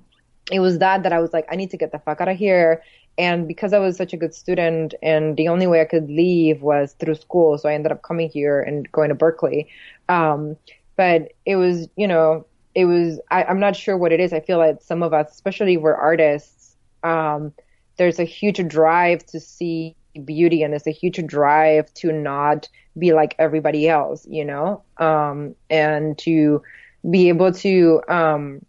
It was that that I was like, I need to get the fuck out of here. And because I was such a good student and the only way I could leave was through school. So I ended up coming here and going to Berkeley. Um, but it was, you know, it was I, am not sure what it is. I feel like some of us, especially we're artists, um, there's a huge drive to see beauty and there's a huge drive to not be like everybody else, you know, um, and to be able to, um,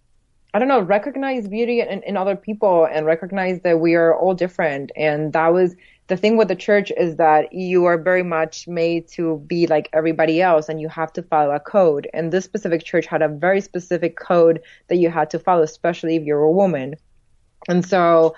I don't know, recognize beauty in, in other people and recognize that we are all different. And that was the thing with the church is that you are very much made to be like everybody else and you have to follow a code. And this specific church had a very specific code that you had to follow, especially if you're a woman. And so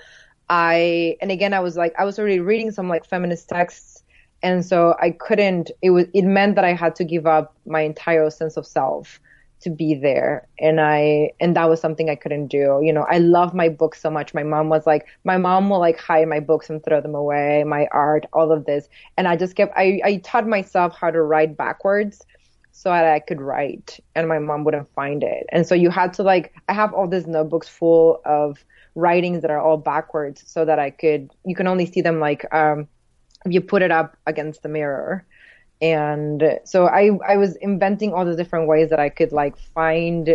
I, and again, I was like, I was already reading some like feminist texts. And so I couldn't, it was, it meant that I had to give up my entire sense of self to be there. And i and that was something i couldn't do. You know i love my books so much. My mom was like my mom will like hide my books and throw them away my art all of this. And i just kept i i taught myself how to write backwards so that i could write and my mom wouldn't find it. And so you had to like i have all these notebooks full of writings that are all backwards so that i could you can only see them like um you put it up against the mirror and so I I was inventing all the different ways that I could like find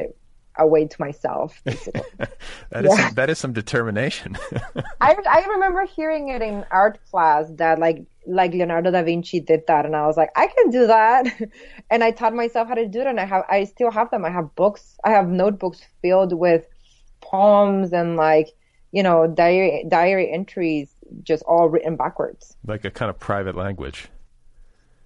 a way to myself. that is yeah. some, that is some determination. I I remember hearing it in art class that like like Leonardo da Vinci did that, and I was like, I can do that, and I taught myself how to do it, and I have I still have them. I have books, I have notebooks filled with poems and like you know diary diary entries, just all written backwards, like a kind of private language.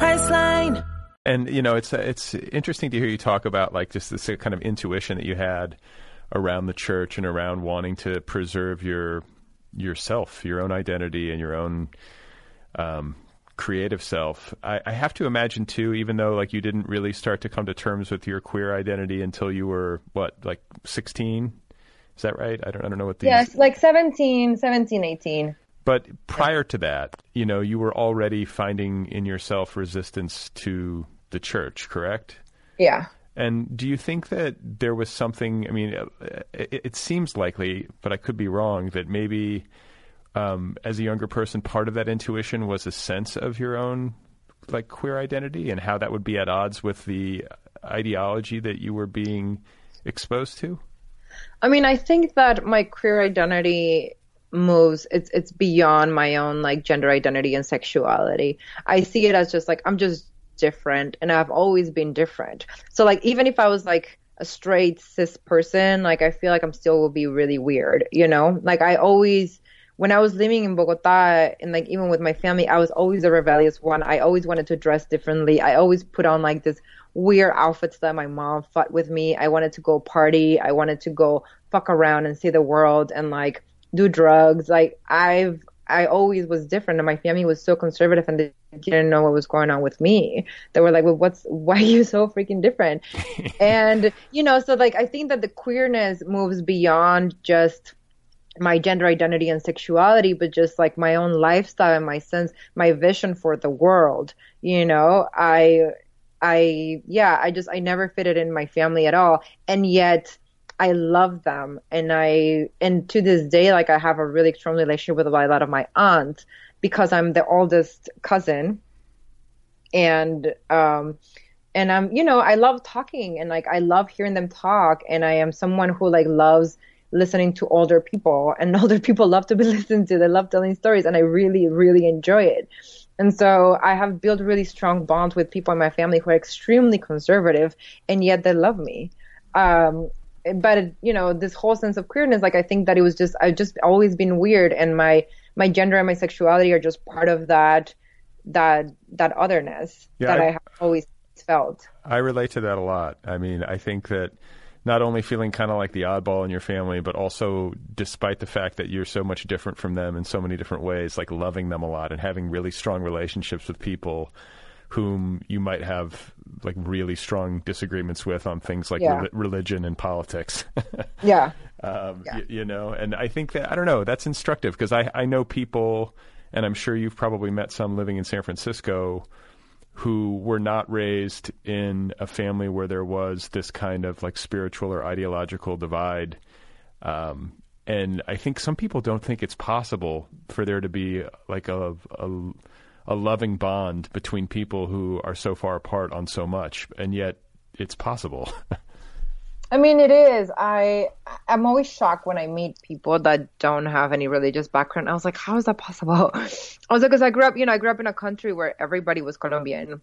Priceline. And you know, it's it's interesting to hear you talk about like just this kind of intuition that you had around the church and around wanting to preserve your yourself, your own identity, and your own um, creative self. I, I, have to imagine too, even though like you didn't really start to come to terms with your queer identity until you were what, like sixteen? Is that right? I don't, I don't know what the yes, like 17, 17, 18. But prior to that, you know, you were already finding in yourself resistance to the church, correct? Yeah. And do you think that there was something? I mean, it, it seems likely, but I could be wrong. That maybe, um, as a younger person, part of that intuition was a sense of your own like queer identity and how that would be at odds with the ideology that you were being exposed to. I mean, I think that my queer identity moves it's it's beyond my own like gender identity and sexuality. I see it as just like i'm just different and i've always been different. So like even if i was like a straight cis person like i feel like i'm still will be really weird you know? Like i always when i was living in bogota and like even with my family i was always a rebellious one. I always wanted to dress differently. I always put on like this weird outfits that my mom fought with me. I wanted to go party. I wanted to go fuck around and see the world and like do drugs. Like I've I always was different and my family was so conservative and they didn't know what was going on with me. They were like, well, what's, why are you so freaking different? and, you know, so like, I think that the queerness moves beyond just my gender identity and sexuality, but just like my own lifestyle and my sense, my vision for the world. You know, I, I, yeah, I just, I never fitted in my family at all. And yet, I love them. And I and to this day like I have a really strong relationship with a lot of my aunts because I'm the oldest cousin. And um and I'm you know I love talking and like I love hearing them talk. And I am someone who like loves listening to older people. And older people love to be listened to. They love telling stories. And I really really enjoy it. And so I have built really strong bonds with people in my family who are extremely conservative and yet they love me. Um but you know, this whole sense of queerness, like I think that it was just I've just always been weird, and my my gender and my sexuality are just part of that that that otherness Yeah, that I- I, have always felt. I relate to that a lot. I mean, I think that not only feeling kind of like the oddball in your family, but also despite the fact that you're so much different from them in so many different ways, like loving them a lot and having really strong relationships with people whom you might have like really strong disagreements with on things like Yeah. reli- religion and politics. Yeah. um, Yeah. y- you know, and I think that I don't know that's instructive because I I know people, and I'm sure you've probably met some living in San Francisco who were not raised in a family where there was this kind of like spiritual or ideological divide. Um, and I think some people don't think it's possible for there to be like a, a a loving bond between people who are so far apart on so much, and yet it's possible. I mean, it is. I I'm always shocked when I meet people that don't have any religious background. I was like, how is that possible? I was like, because I grew up, you know, I grew up in a country where everybody was Colombian,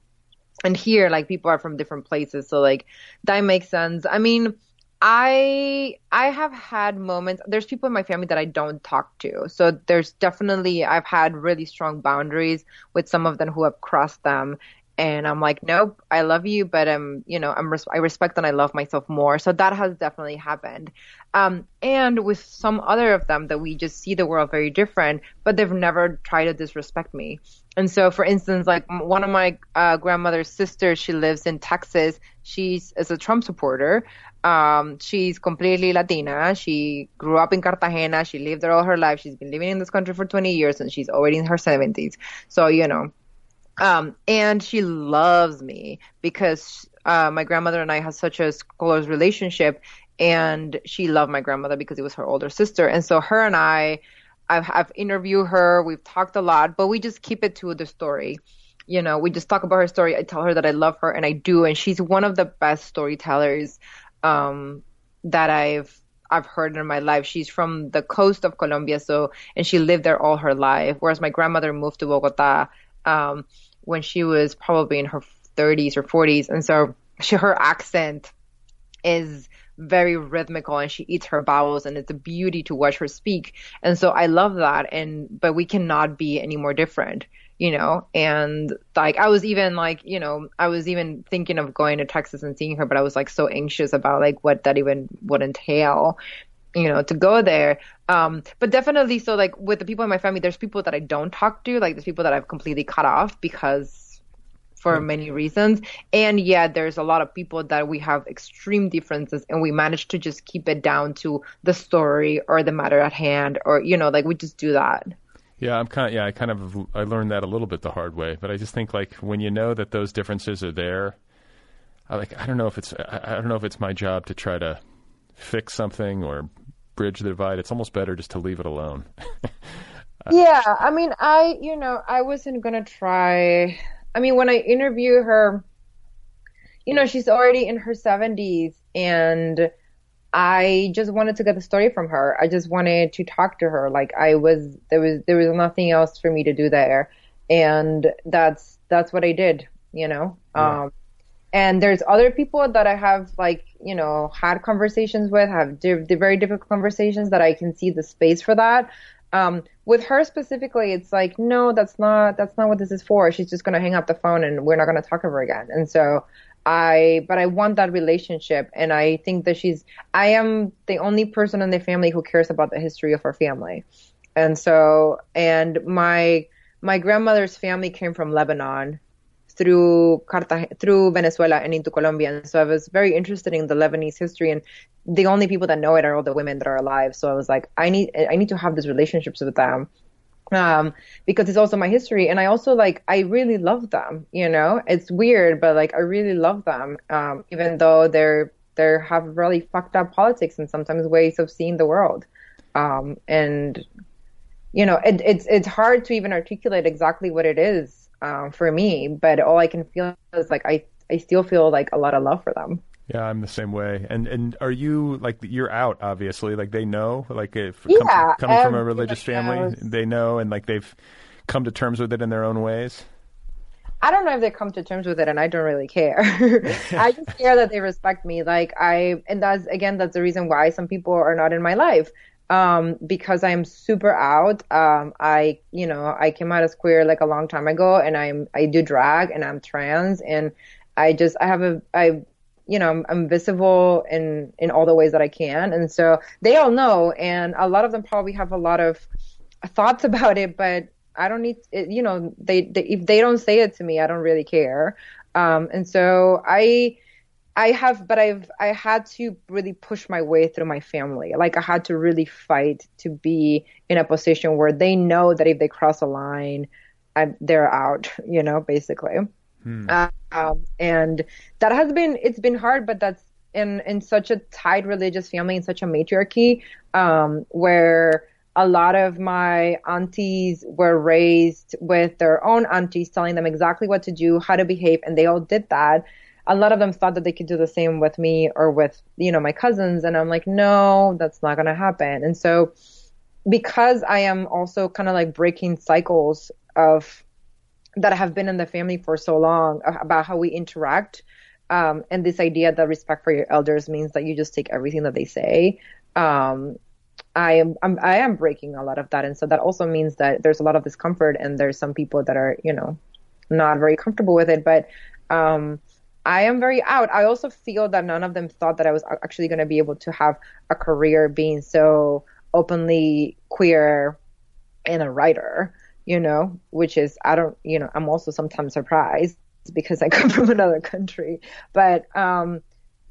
and here, like, people are from different places, so like that makes sense. I mean, I I have had moments. There's people in my family that I don't talk to, so there's definitely I've had really strong boundaries with some of them who have crossed them, and I'm like, nope, I love you, but um, you know, I'm res- I respect and I love myself more. So that has definitely happened. Um, and with some other of them that we just see the world very different, but they've never tried to disrespect me. And so, for instance, like one of my uh, grandmother's sisters, she lives in Texas. She's is a Trump supporter. Um, she's completely Latina. She grew up in Cartagena. She lived there all her life. She's been living in this country for 20 years, and she's already in her 70s. So you know, um, and she loves me because uh, my grandmother and I had such a close relationship, and she loved my grandmother because it was her older sister. And so her and I, I've, I've interviewed her. We've talked a lot, but we just keep it to the story. You know, we just talk about her story. I tell her that I love her, and I do, and she's one of the best storytellers um, that I've I've heard in my life. She's from the coast of Colombia, so and she lived there all her life. Whereas my grandmother moved to Bogota um, when she was probably in her 30s or 40s, and so she her accent is very rhythmical and she eats her vowels and it's a beauty to watch her speak. And so i love that and but we cannot be any more different you know? And like i was even like you know i was even thinking of going to texas and seeing her but i was like so anxious about like what that even would entail you know to go there um but definitely so like with the people in my family there's people that i don't talk to like there's people that i've completely cut off because for many reasons. And yet there's a lot of people that we have extreme differences and we manage to just keep it down to the story or the matter at hand or you know, like we just do that. Yeah, I'm kind of yeah, I kind of I learned that a little bit the hard way, but I just think like when you know that those differences are there, I like I don't know if it's I, I don't know if it's my job to try to fix something or bridge the divide. It's almost better just to leave it alone. Yeah, I mean, I, you know, I wasn't gonna try. I mean, when I interview her, you know, she's already in her 70s, and I just wanted to get the story from her. I just wanted to talk to her. Like I was, there was, there was nothing else for me to do there, and that's that's what I did. You know, um, and there's other people that I have like, you know, had conversations with, have di- di- very difficult conversations that I can see the space for that. Um, with her specifically, it's like, no, that's not, that's not what this is for. She's just going to hang up the phone and we're not going to talk ever again. And so I, but I want that relationship. And I think that she's, I am the only person in the family who cares about the history of our family. And so, and my, my grandmother's family came from Lebanon through Cartagena, through Venezuela and into Colombia. And so I was very interested in the Lebanese history and the only people that know it are all the women that are alive. So I was like, I need, I need to have these relationships with them. Um, because it's also my history. And I also like, I really love them, you know, it's weird, but like, I really love them. Um, even though they're, they have really fucked up politics and sometimes ways of seeing the world. Um, and, you know, it, it's, it's hard to even articulate exactly what it is um, for me, but all I can feel is like I I still feel like a lot of love for them. Yeah, I'm the same way. And and are you like you're out? Obviously, like they know, like if Yeah, coming from a religious family, knows. they know, and like they've come to terms with it in their own ways. I don't know if they come to terms with it, and I don't really care. I just care that they respect me. Like I, and that's again, that's the reason why some people are not in my life. Um, because I'm super out. Um, I, you know, I came out as queer like a long time ago, and I'm I do drag, and I'm trans, and I just I have a I you know, I'm, I'm, visible in in all the ways that I can, and so they all know, and a lot of them probably have a lot of thoughts about it, but I don't need, it, you know, they, they, if they don't say it to me, I don't really care. Um, and so I, I have, but I've, I had to really push my way through my family. Like I had to really fight to be in a position where they know that if they cross a line, I, they're out, you know, basically. Hmm. Uh, um, and that has been, it's been hard, but that's in, in such a tight religious family, in such a matriarchy, um, where, a lot of my aunties were raised with their own aunties telling them exactly what to do, how to behave, and they all did that. A lot of them thought that they could do the same with me or with, you know, my cousins. And I'm like, no, that's not going to happen. And so because I am also kind of like breaking cycles of that have been in the family for so long about how we interact. Um, and this idea that respect for your elders means that you just take everything that they say. Um, I am I'm, I am breaking a lot of that, and so that also means that there's a lot of discomfort, and there's some people that are you know not very comfortable with it. But um, I am very out. I also feel that none of them thought that I was actually going to be able to have a career being so openly queer and a writer. You know, which is I don't you know I'm also sometimes surprised because I come from another country, but um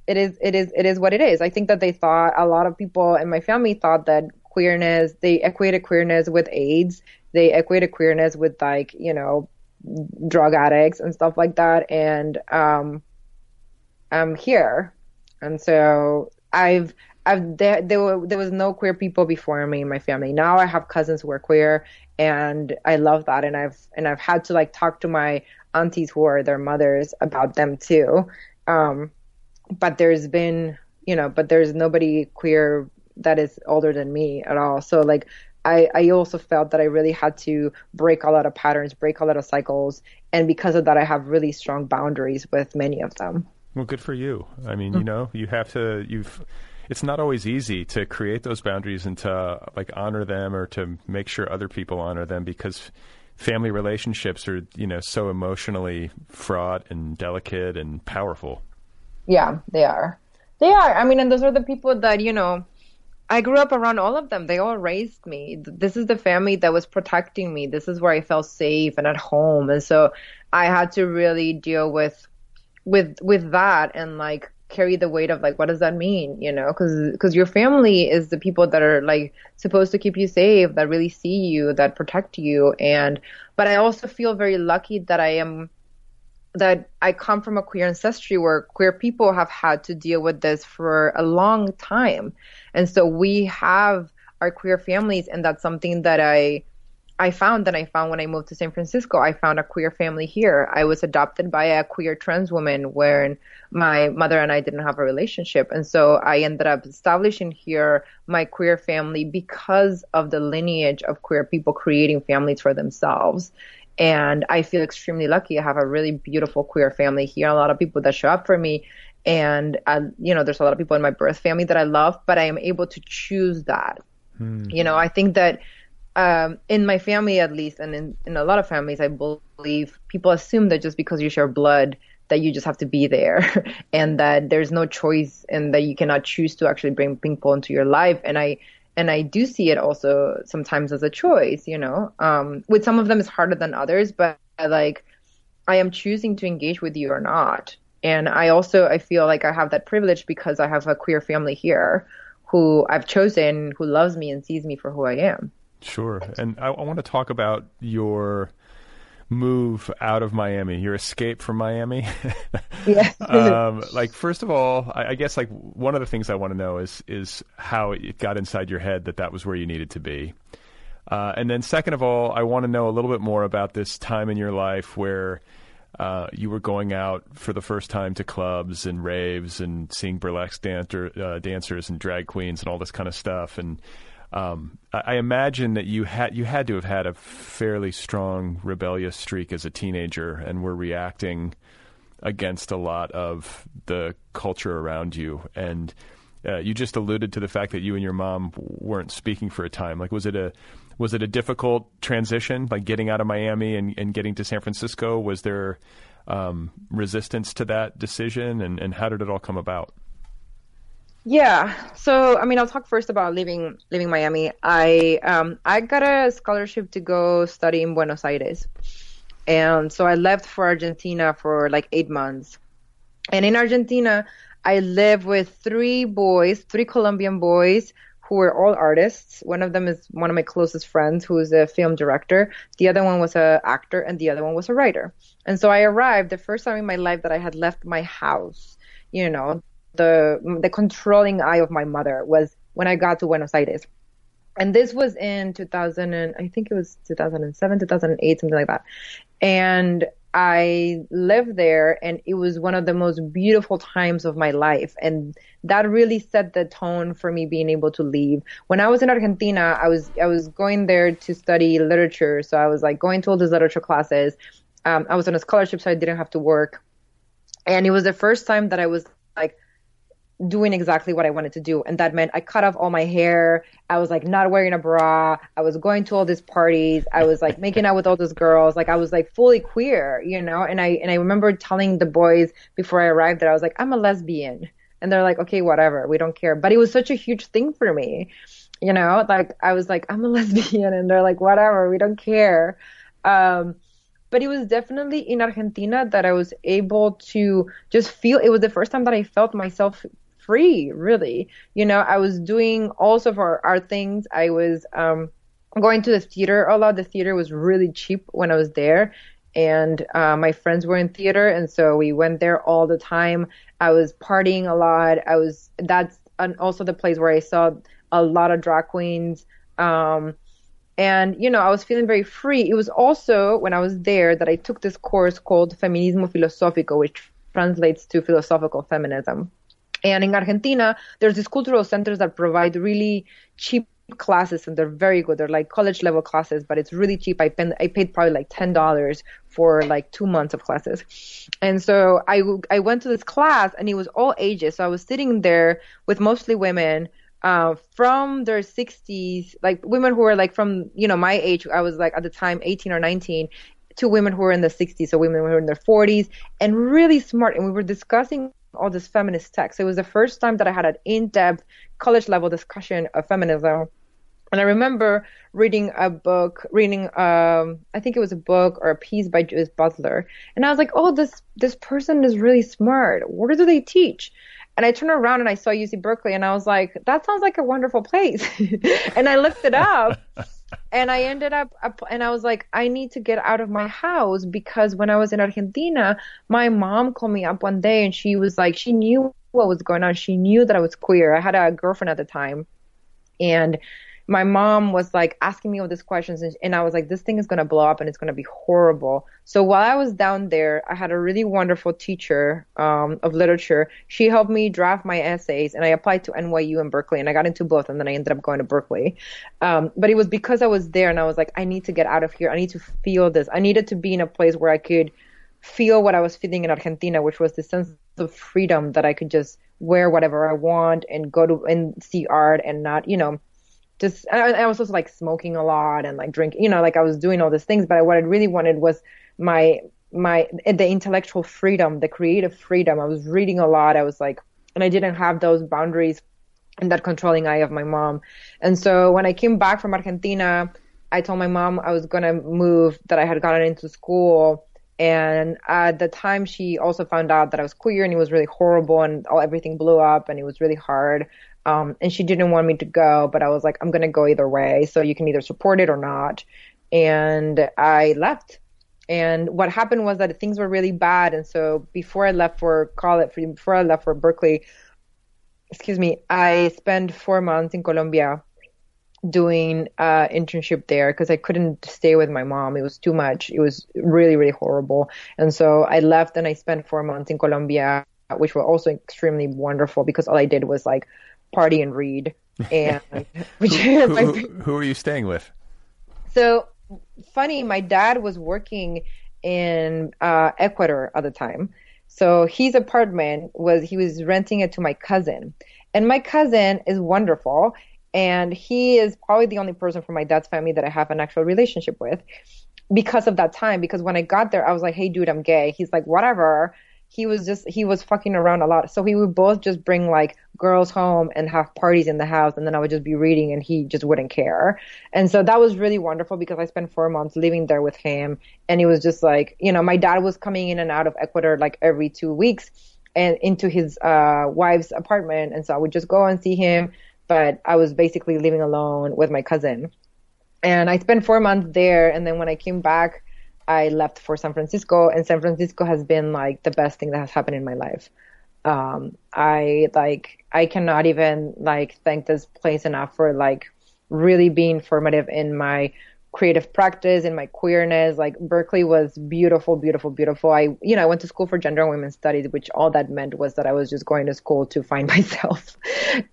it is it is it is what it is. I think that they thought a lot of people in my family thought that queerness they equated queerness with AIDS. They equated queerness with like you know drug addicts and stuff like that. And um, I'm here, and so I've I've there there, there was no queer people before me in my family. Now I have cousins who are queer, and I love that. And I've and I've had to like talk to my aunties who are their mothers about them too. Um, but there's been, you know, but there's nobody queer that is older than me at all. So like I, I also felt that I really had to break a lot of patterns, break a lot of cycles, and because of that, I have really strong boundaries with many of them. Well, good for you. I mean, you mm. know, you have to. You've. It's not always easy to create those boundaries and to like honor them or to make sure other people honor them because family relationships are you know so emotionally fraught and delicate and powerful. Yeah, they are. They are. I mean, and those are the people that, you know, I grew up around all of them. They all raised me. This is the family that was protecting me. This is where I felt safe and at home. And so I had to really deal with with with that and like carry the weight of like what does that mean, you know? Cuz cuz your family is the people that are like supposed to keep you safe, that really see you, that protect you and but I also feel very lucky that I am that I come from a queer ancestry where queer people have had to deal with this for a long time. And so we have our queer families and that's something that I I found that I found when I moved to San Francisco. I found a queer family here. I was adopted by a queer trans woman where my mother and I didn't have a relationship. And so I ended up establishing here my queer family because of the lineage of queer people creating families for themselves. And I feel extremely lucky. I have a really beautiful queer family here, a lot of people that show up for me. And, uh, you know, there's a lot of people in my birth family that I love, but I am able to choose that. Hmm. You know, I think that um, in my family, at least, and in, in a lot of families, I believe people assume that just because you share blood, that you just have to be there and that there's no choice and that you cannot choose to actually bring people into your life. And I, and I do see it also sometimes as a choice, you know. Um, with some of them it's harder than others, but like I am choosing to engage with you or not. And I also I feel like I have that privilege because I have a queer family here who I've chosen who loves me and sees me for who I am. Sure. And I, I want to talk about your move out of Miami, your escape from Miami. yeah. um, like first of all, I, I, guess like one of the things I want to know is is how it got inside your head that that was where you needed to be. Uh, and then second of all, I want to know a little bit more about this time in your life where uh, you were going out for the first time to clubs and raves and seeing burlesque dancer, uh, dancers and drag queens and all this kind of stuff. And Um, I, I imagine that you had you had to have had a fairly strong rebellious streak as a teenager, and were reacting against a lot of the culture around you. And uh, you just alluded to the fact that you and your mom weren't speaking for a time. Like, was it a was it a difficult transition, like getting out of Miami and, and getting to San Francisco? Was there um, resistance to that decision, and, and how did it all come about? Yeah. So I mean, I'll talk first about leaving leaving Miami. I um I got a scholarship to go study in Buenos Aires, and so I left for Argentina for like eight months. And in Argentina, I lived with three boys, three Colombian boys who were all artists. One of them is one of my closest friends who is a film director. The other one was a actor and the other one was a writer. And so I arrived the first time in my life that I had left my house, you know, the the controlling eye of my mother was when I got to Buenos Aires. And this was in 2000 and I think it was 2007, 2008, something like that. And I lived there and it was one of the most beautiful times of my life. And that really set the tone for me being able to leave. When I was in Argentina, I was, I was going there to study literature. So I was like going to all these literature classes. Um, I was on a scholarship, so I didn't have to work. And it was the first time that I was like, doing exactly what I wanted to do. And that meant I cut off all my hair. I was like not wearing a bra. I was going to all these parties. I was like making out with all those girls. Like I was like fully queer, you know? And I, and I remember telling the boys before I arrived that I was like, I'm a lesbian. And they're like, okay, whatever. We don't care. But it was such a huge thing for me. You know, like I was like, I'm a lesbian. And they're like, whatever. We don't care. Um, but it was definitely in Argentina that I was able to just feel it was the first time that I felt myself free, really. You know, I was doing also for art things. I was um, going to the theater a lot. The theater was really cheap when I was there. And uh, my friends were in theater, and so we went there all the time. I was partying a lot. I was that's also the place where I saw a lot of drag queens. Um, and you know, I was feeling very free. It was also when I was there that I took this course called Feminismo Filosófico, which translates to philosophical feminism. And in Argentina, there's these cultural centers that provide really cheap classes and they're very good. They're like college level classes, but it's really cheap. I paid, I paid probably like $10 for like two months of classes. And so I, I went to this class and it was all ages. So I was sitting there with mostly women, uh, from their 60s, like women who were like from, you know, my age. I was like at the time 18 or 19 to women who were in the 60s, so women who were in their 40s and really smart. And we were discussing all this feminist text. It was the first time that I had an in-depth college level discussion of feminism. And I remember reading a book, reading, um, I think it was a book or a piece by Judith Butler. And I was like, oh, this, this person is really smart. Where do they teach? And I turned around and I saw UC Berkeley and I was like, that sounds like a wonderful place. and I looked it up and I ended up, and I was like, I need to get out of my house because when I was in Argentina, my mom called me up one day and she was like, she knew what was going on. She knew that I was queer. I had a girlfriend at the time and my mom was like asking me all these questions and, and I was like, this thing is going to blow up and it's going to be horrible. So while I was down there, I had a really wonderful teacher, um, of literature. She helped me draft my essays and I applied to NYU and Berkeley and I got into both and then I ended up going to Berkeley. Um, but it was because I was there and I was like, I need to get out of here. I need to feel this. I needed to be in a place where I could feel what I was feeling in Argentina, which was the sense of freedom that I could just wear whatever I want and go to and see art and not, you know, just I, I was also like smoking a lot and like drinking, you know, like I was doing all these things. But what I really wanted was my my the intellectual freedom, the creative freedom. I was reading a lot. I was like, and I didn't have those boundaries and that controlling eye of my mom. And so when I came back from Argentina, I told my mom I was gonna move, that I had gotten into school. And at the time, she also found out that I was queer, and it was really horrible, and all everything blew up, and it was really hard. Um, and she didn't want me to go, but I was like, I'm going to go either way. So you can either support it or not. And I left. And what happened was that things were really bad. And so before I left for college, before I left for Berkeley, excuse me, I spent four months in Colombia doing uh internship there because I couldn't stay with my mom. It was too much. It was really, really horrible. And so I left and I spent four months in Colombia, which were also extremely wonderful because all I did was like party and read and who, who, who are you staying with? So funny, my dad was working in uh, Ecuador at the time. So his apartment was he was renting it to my cousin. And my cousin is wonderful and he is probably the only person from my dad's family that I have an actual relationship with because of that time because when I got there I was like, "Hey dude, I'm gay." He's like, "Whatever." He was just he was fucking around a lot. So he would both just bring like girls home and have parties in the house and then I would just be reading and he just wouldn't care. And so that was really wonderful because I spent 4 months living there with him and it was just like, you know, my dad was coming in and out of Ecuador like every 2 weeks and into his uh wife's apartment and so I would just go and see him, but I was basically living alone with my cousin. And I spent 4 months there and then when I came back I left for San Francisco, and San Francisco has been like the best thing that has happened in my life. Um, I like I cannot even like thank this place enough for like really being formative in my creative practice in my queerness. Like Berkeley was beautiful, beautiful, beautiful. I you know I went to school for gender and women's studies, which all that meant was that I was just going to school to find myself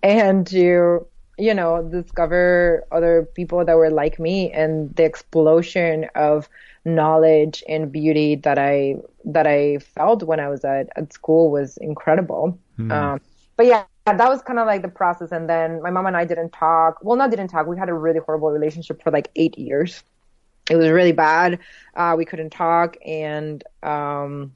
and to you know discover other people that were like me and the explosion of knowledge and beauty that I that I felt when I was at, at school was incredible. Hmm. Um, but yeah, that was kind of like the process. And then my mom and I didn't talk. Well, not didn't talk. We had a really horrible relationship for like eight years. It was really bad. Uh, we couldn't talk, and um,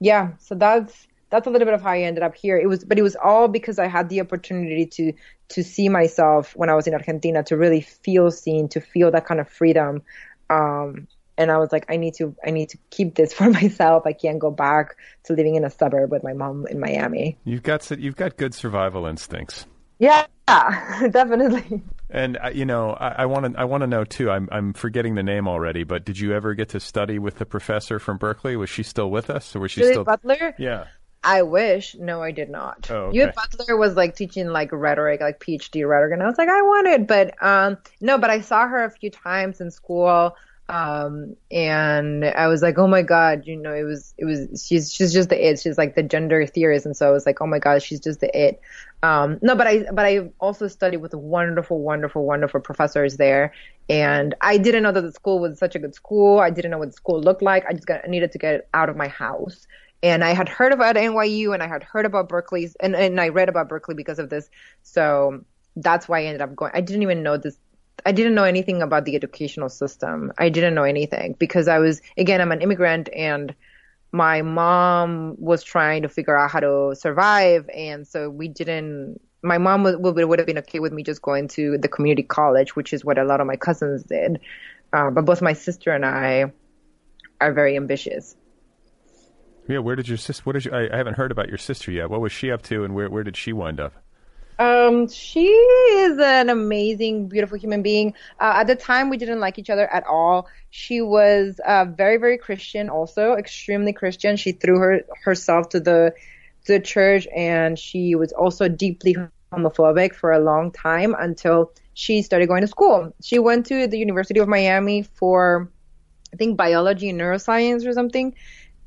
yeah, so that's that's a little bit of how I ended up here. It was, but it was all because I had the opportunity to to see myself when I was in Argentina, to really feel seen, to feel that kind of freedom. Um, and I was like, I need to, I need to keep this for myself. I can't go back to living in a suburb with my mom in Miami. You've got you've got good survival instincts. Yeah, definitely. And uh, you know, I want to I want to know too. I'm I'm forgetting the name already, but did you ever get to study with the professor from Berkeley? Was she still with us, or was she Judith still? Butler? Yeah. I wish. No, I did not. Oh, okay. Butler was like teaching like rhetoric, like PhD rhetoric, and I was like, I wanted, but um, no, but I saw her a few times in school. Um, and I was like, oh my God, you know, it was, it was, she's, she's just the it. She's like the gender theorist. And so I was like, oh my God, she's just the it. Um, no, but I, but I also studied with wonderful, wonderful, wonderful professors there. And I didn't know that the school was such a good school. I didn't know what the school looked like. I just got, I needed to get out of my house. And I had heard about NYU and I had heard about Berkeley's and, and I read about Berkeley because of this. So that's why I ended up going. I didn't even know this I didn't know anything about the educational system. I didn't know anything because I was, again, I'm an immigrant and my mom was trying to figure out how to survive. And so we didn't, my mom would, would, have been okay with me just going to the community college, which is what a lot of my cousins did. Uh, but both my sister and I are very ambitious. Yeah. Where did your sister? What did you? I, I haven't heard about your sister yet. What was she up to, and where where did she wind up? Um, she is an amazing, beautiful human being. Uh, at the time, we didn't like each other at all. She was uh, very, very Christian, also extremely Christian. She threw her herself to the to the church, and she was also deeply homophobic for a long time until she started going to school. She went to the University of Miami for, I think, biology and neuroscience or something,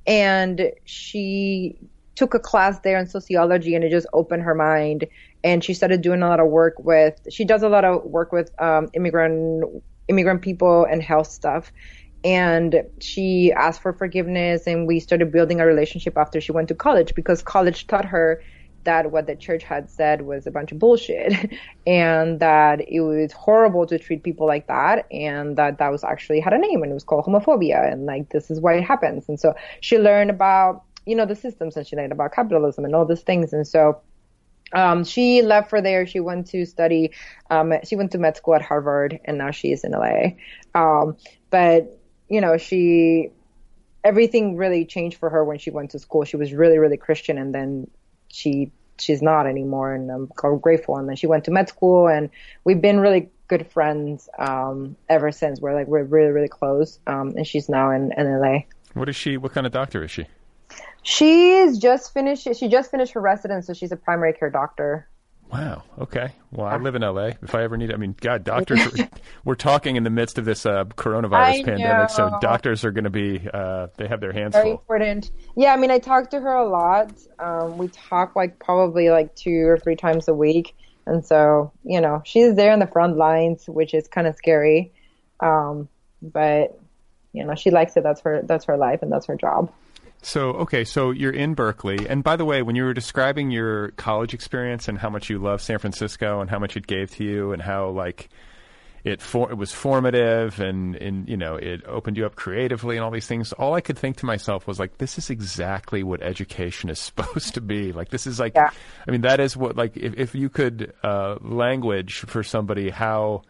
and she took a class there in sociology, and it just opened her mind and she started doing a lot of work with she does a lot of work with um, immigrant immigrant people and health stuff. And she asked for forgiveness and we started building a relationship after she went to college because college taught her that what the church had said was a bunch of bullshit and that it was horrible to treat people like that and that that was actually had a name and it was called homophobia and like this is why it happens. And so she learned about you know the systems and she learned about capitalism and all these things. And so um, she left for there. She went to study. Um, she went to med school at Harvard, and now she is in LA. Um, but you know, she everything really changed for her when she went to school. She was really, really Christian, and then she she's not anymore, and I'm grateful. And then she went to med school, and we've been really good friends um, ever since. We're like we're really, really close. Um, and she's now in, in LA. What is she? What kind of doctor is she? She's just finished. She just finished her residence, so she's a primary care doctor. Wow. Okay. Well, I live in LA. If I ever need, I mean, God, doctors. are, we're talking in the midst of this uh, coronavirus I pandemic, so doctors are going to be. Uh, they have their hands Very full. important. Yeah, I mean, I talk to her a lot. Um, we talk like probably like two or three times a week, And so, you know, she's there in the front lines, which is kind of scary. Um, but you know, she likes it. That's her, that's her life and that's her job. So, okay, so you're in Berkeley. And by the way, when you were describing your college experience and how much you love San Francisco and how much it gave to you and how like it for, it was formative and and you know, it opened you up creatively and all these things, all I could think to myself was like this is exactly what education is supposed to be. Like this is like Yeah. I mean, that is what like if if you could uh language for somebody how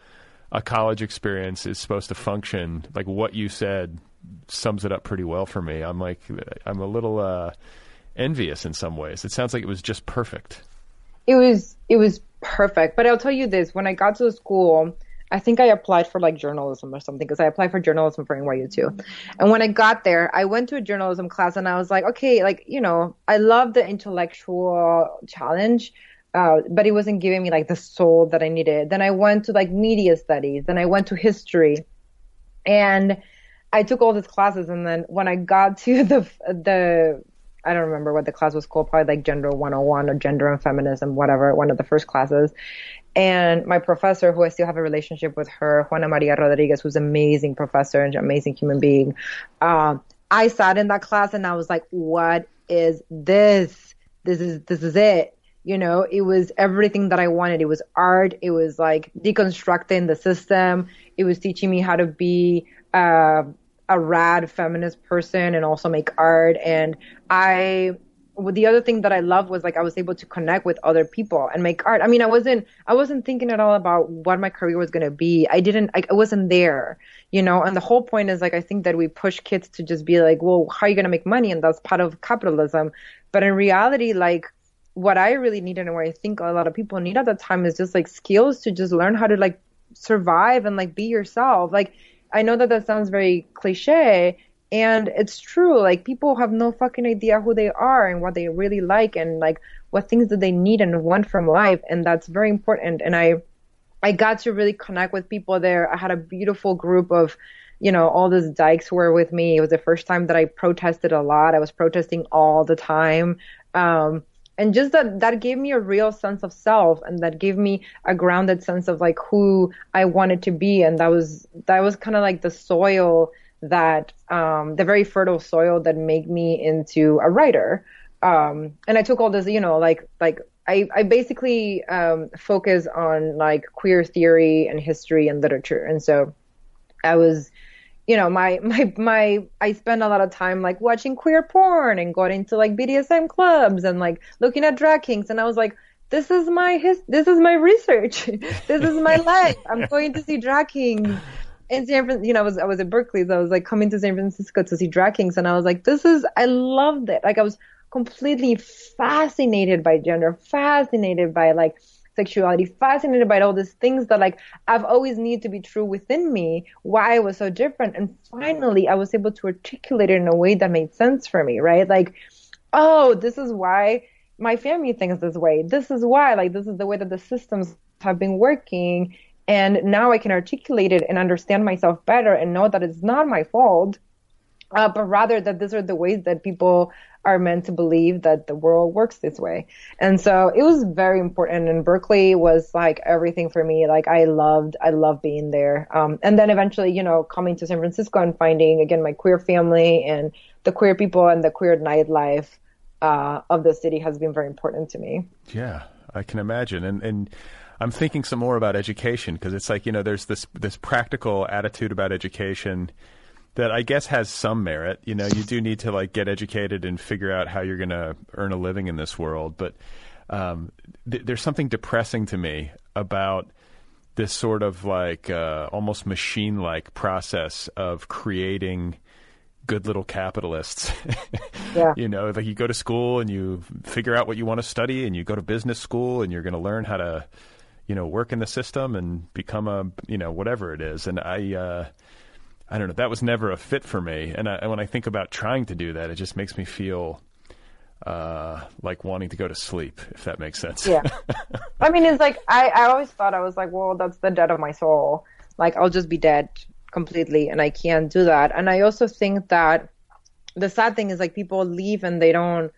a college experience is supposed to function, like what you said sums it up pretty well for me. I'm like, I'm a little uh, envious in some ways. It sounds like it was just perfect. it was it was perfect but i'll tell you this when i got to the school i think i applied for like journalism or something because i applied for journalism for nyu too and when i got there i went to a journalism class and i was like okay like you know i love the intellectual challenge uh, but it wasn't giving me like the soul that i needed then i went to like media studies then i went to history and I took all these classes, and then when I got to the the I don't remember what the class was called, probably like Gender 101 or Gender and Feminism, whatever, one of the first classes. And my professor, who I still have a relationship with her, Juana Maria Rodriguez, who's an amazing professor and an amazing human being. Um, I sat in that class and I was like, what is this? This is, this is it. You know, it was everything that I wanted. It was art. It was like deconstructing the system. It was teaching me how to be, uh, a rad feminist person and also make art. And I, the other thing that I loved was like I was able to connect with other people and make art. I mean, I wasn't, I wasn't thinking at all about what my career was going to be. I didn't, I, I wasn't there, you know, and the whole point is like, I think that we push kids to just be like, well, how are you going to make money? And that's part of capitalism. But in reality, like, what I really needed and what I think a lot of people need at that time is just like skills to just learn how to like survive and like be yourself. Like, I know that that sounds very cliche and it's true. Like people have no fucking idea who they are and what they really like and like what things that they need and want from life. And that's very important. And I, I got to really connect with people there. I had a beautiful group of, you know, all those dykes were with me. It was the first time that I protested a lot. I was protesting all the time. Um, and just that that gave me a real sense of self and that gave me a grounded sense of like who I wanted to be. And that was that was kind of like the soil that um the very fertile soil that made me into a writer. Um and I took all this you know like like I I basically um focus on like queer theory and history and literature. And so I was you know, my, my, my, I spend a lot of time like watching queer porn and going into like BDSM clubs and like looking at drag kings. And I was like, this is my his, this is my research. this is my life. I'm going to see drag kings in San Francisco. You know, I was, I was at Berkeley. So I was like coming to San Francisco to see drag kings. And I was like, this is, I loved it. Like I was completely fascinated by gender, fascinated by like, sexuality, fascinated by all these things that like I've always needed to be true within me, why I was so different. And finally I was able to articulate it in a way that made sense for me, right? Like, oh, this is why my family thinks this way. This is why, like, this is the way that the systems have been working. And now I can articulate it and understand myself better and know that it's not my fault. Uh, but rather that these are the ways that people are meant to believe that the world works this way. And so it was very important. And Berkeley was like everything for me. Like I loved, I loved being there. Um, and then eventually, you know, coming to San Francisco and finding again my queer family and the queer people and the queer nightlife uh, of the city has been very important to me. Yeah, I can imagine. And and I'm thinking some more about education because it's like you know there's this this practical attitude about education that I guess has some merit. You know, you do need to like get educated and figure out how you're going to earn a living in this world. But um, th- there's something depressing to me about this sort of like uh, almost machine like process of creating good little capitalists. Yeah. you know, like you go to school and you figure out what you want to study and you go to business school and you're going to learn how to, you know, work in the system and become a, you know, whatever it is. And I, uh, I don't know. That was never a fit for me. And, I, when I think about trying to do that, it just makes me feel uh, like wanting to go to sleep, if that makes sense. Yeah. I mean, it's like, I, I always thought I was like, well, that's the dead of my soul. Like, I'll just be dead completely and I can't do that. And I also think that the sad thing is like people leave and they don't,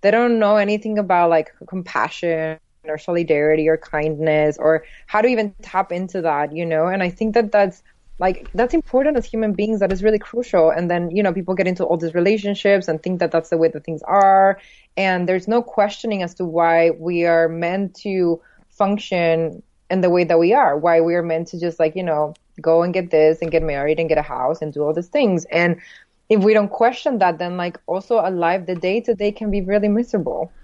they don't know anything about like compassion or solidarity or kindness or how to even tap into that, you know? And I think that that's like that's important as human beings. That is really crucial. And then you know people get into all these relationships and think that that's the way that things are. And there's no questioning as to why we are meant to function in the way that we are. Why we are meant to just like you know go and get this and get married and get a house and do all these things. And if we don't question that then like also a life the day to day can be really miserable.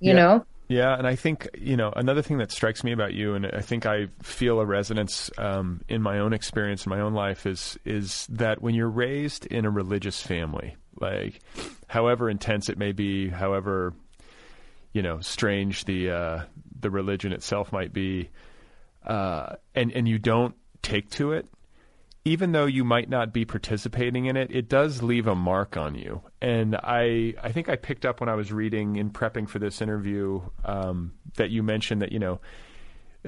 You Yeah. know Yeah, and I think you know another thing that strikes me about you, and I think I feel a resonance um, in my own experience in my own life is is that when you're raised in a religious family, like however intense it may be, however you know strange the uh, the religion itself might be, uh, and and you don't take to it, even though you might not be participating in it, it does leave a mark on you. And I, I think I picked up when I was reading in prepping for this interview um, that you mentioned that you know,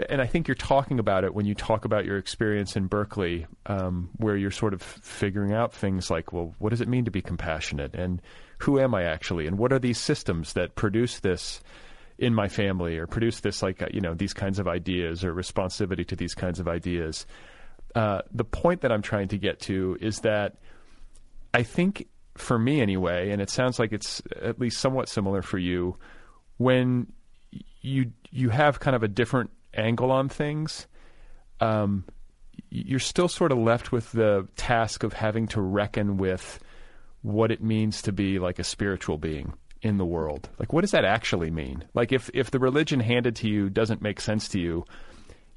and I think you're talking about it when you talk about your experience in Berkeley, um, where you're sort of figuring out things like, well, what does it mean to be compassionate, and who am I actually, and what are these systems that produce this in my family, or produce this like uh, you know these kinds of ideas or responsivity to these kinds of ideas uh, the point that I'm trying to get to is that I think for me anyway, and it sounds like it's at least somewhat similar for you, when you you have kind of a different angle on things, um, you're still sort of left with the task of having to reckon with what it means to be like a spiritual being in the world. Like, what does that actually mean? Like, if if the religion handed to you doesn't make sense to you,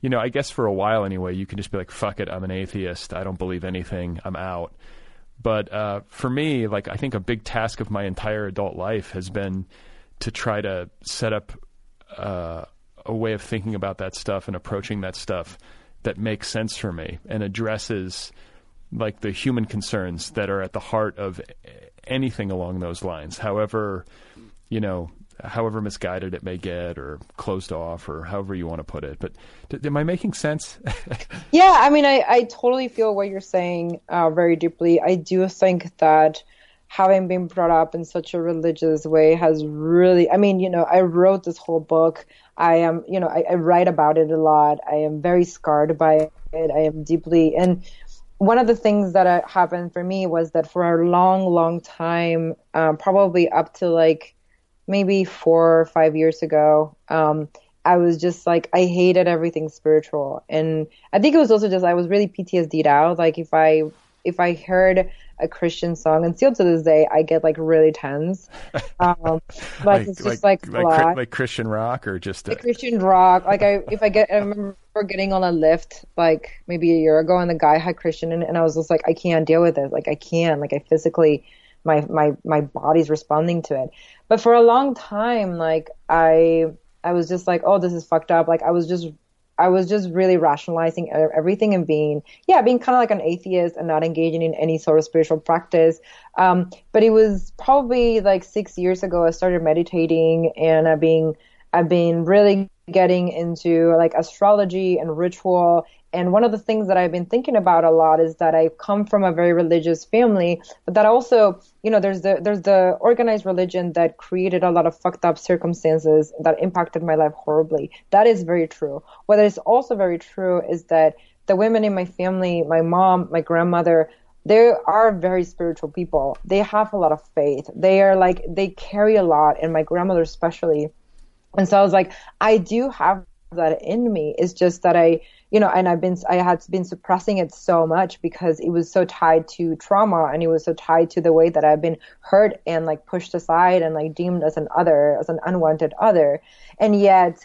you know, I guess for a while anyway, you can just be like, fuck it, I'm an atheist. I don't believe anything. I'm out. But uh, for me, like, I think a big task of my entire adult life has been to try to set up uh, a way of thinking about that stuff and approaching that stuff that makes sense for me and addresses like the human concerns that are at the heart of anything along those lines. However, you know, however misguided it may get or closed off or however you want to put it. But d- am I making sense? Yeah, I mean, I, I totally feel what you're saying uh, very deeply. I do think that having been brought up in such a religious way has really, I mean, you know, I wrote this whole book. I am, you know, I, I write about it a lot. I am very scarred by it. I am deeply, and one of the things that uh, happened for me was that for a long, long time, um, probably up to like maybe four or five years ago, um, I was just like I hated everything spiritual, and I think it was also just I was really PTSD'd out. Like if I if I heard a Christian song, and still to this day, I get like really tense. Um, like, it's just like, like, a lot. like Christian rock or just uh, Like Christian rock. Like I, if I get, I remember getting on a Lyft like maybe a year ago, and the guy had Christian, and, and I was just like, I can't deal with it. Like I can't. Like I physically, my my my body's responding to it. But for a long time, like I, I was just like, oh, this is fucked up. Like I was just. I was just really rationalizing everything and being, yeah, being kind of like an atheist and not engaging in any sort of spiritual practice. Um, but it was probably like six years ago I started meditating and I've been I've been really getting into like astrology and ritual. And one of the things that I've been thinking about a lot is that I come from a very religious family, but that also, you know, there's the there's the organized religion that created a lot of fucked up circumstances that impacted my life horribly. That is very true. What is also very true is that the women in my family, my mom, my grandmother, they are very spiritual people. They have a lot of faith. They are like they carry a lot, and my grandmother especially. And so I was like, I do have that in me. It's just that I, you know, and I've been, I had been suppressing it so much because it was so tied to trauma and it was so tied to the way that I've been hurt and like pushed aside and like deemed as an other, as an unwanted other. And yet,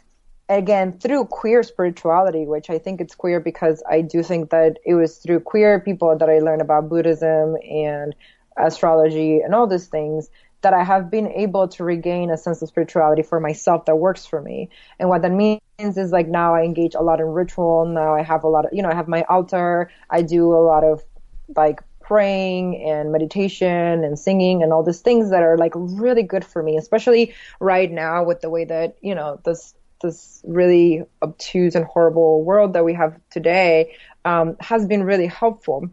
again, through queer spirituality, which I think it's queer because I do think that it was through queer people that I learned about Buddhism and astrology and all these things that I have been able to regain a sense of spirituality for myself that works for me. And what that means is like now I engage a lot in ritual. Now I have a lot of, you know, I have my altar. I do a lot of like praying and meditation and singing and all these things that are like really good for me, especially right now with the way that, you know, this, this really obtuse and horrible world that we have today, um, has been really helpful.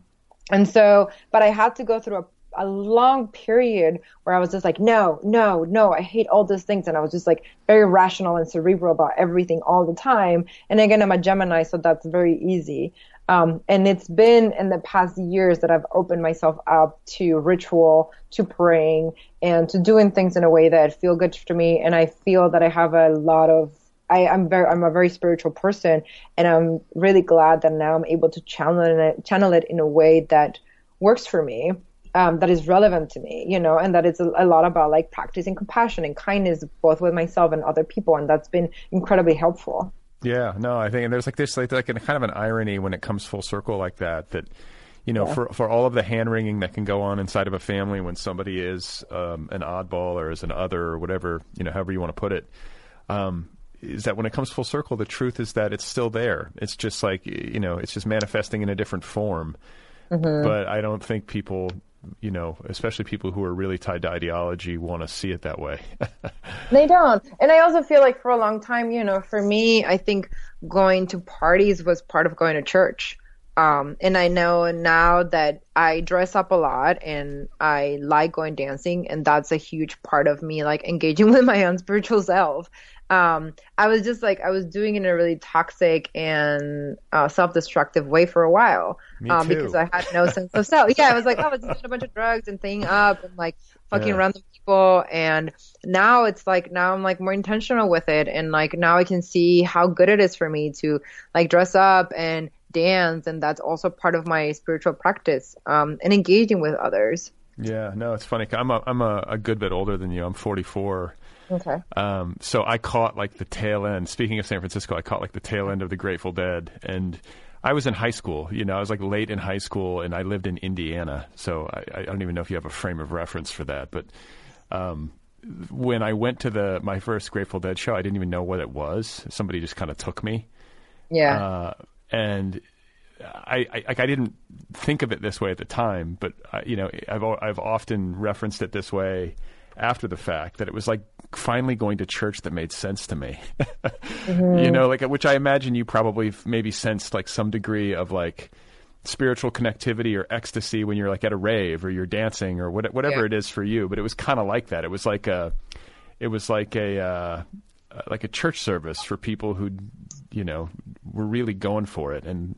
And so, but I had to go through a a long period where I was just like, no, no, no, I hate all those things. And I was just like very rational and cerebral about everything all the time. And again, I'm a Gemini, so that's very easy. Um, and it's been in the past years that I've opened myself up to ritual, to praying, and to doing things in a way that feel good to me. And I feel that I have a lot of I, am very I'm a very spiritual person, and I'm really glad that now I'm able to channel it channel it in a way that works for me, um, that is relevant to me, you know, and that it's a, a lot about like practicing compassion and kindness both with myself and other people, and that's been incredibly helpful. Yeah, no, I think and there's like this like like a, kind of an irony when it comes full circle like that that you know, yeah. for for all of the hand wringing that can go on inside of a family when somebody is um, an oddball or is an other or whatever, you know, however you want to put it, um, is that when it comes full circle, the truth is that it's still there. It's just like you know, it's just manifesting in a different form. Mm-hmm. But I don't think people you know, especially people who are really tied to ideology want to see it that way. they don't. And I also feel like for a long time, you know, for me, I think going to parties was part of going to church. Um, and I know now that I dress up a lot and I like going dancing, and that's a huge part of me, like engaging with my own spiritual self um, I was just like I was doing it in a really toxic and uh, self-destructive way for a while um, because I had no sense of self. Yeah, I was like, oh, I was doing a bunch of drugs and thing up and like fucking yeah. random people. And now it's like now I'm like more intentional with it, and like now I can see how good it is for me to like dress up and dance, and that's also part of my spiritual practice um, and engaging with others. Yeah, no, it's funny. I'm a I'm a, a good bit older than you. I'm 44 Okay. Um, so I caught like the tail end. Speaking of San Francisco, I caught like the tail end of the Grateful Dead, and I was in high school. You know, I was like late in high school, and I lived in Indiana. So I, I don't even know if you have a frame of reference for that, but. Um, when I went to the my first Grateful Dead show, I didn't even know what it was. Somebody just kind of took me. Yeah. Uh, and I, I, I didn't think of it this way at the time, but I, you know I've I've often referenced it this way after the fact that it was like finally going to church that made sense to me. mm-hmm. You know, like which I imagine you probably maybe sensed like some degree of like spiritual connectivity or ecstasy when you're like at a rave or you're dancing or what, whatever yeah. it is for you. But it was kind of like that. It was like a, it was like a, uh, like a church service for people who, you know, were really going for it and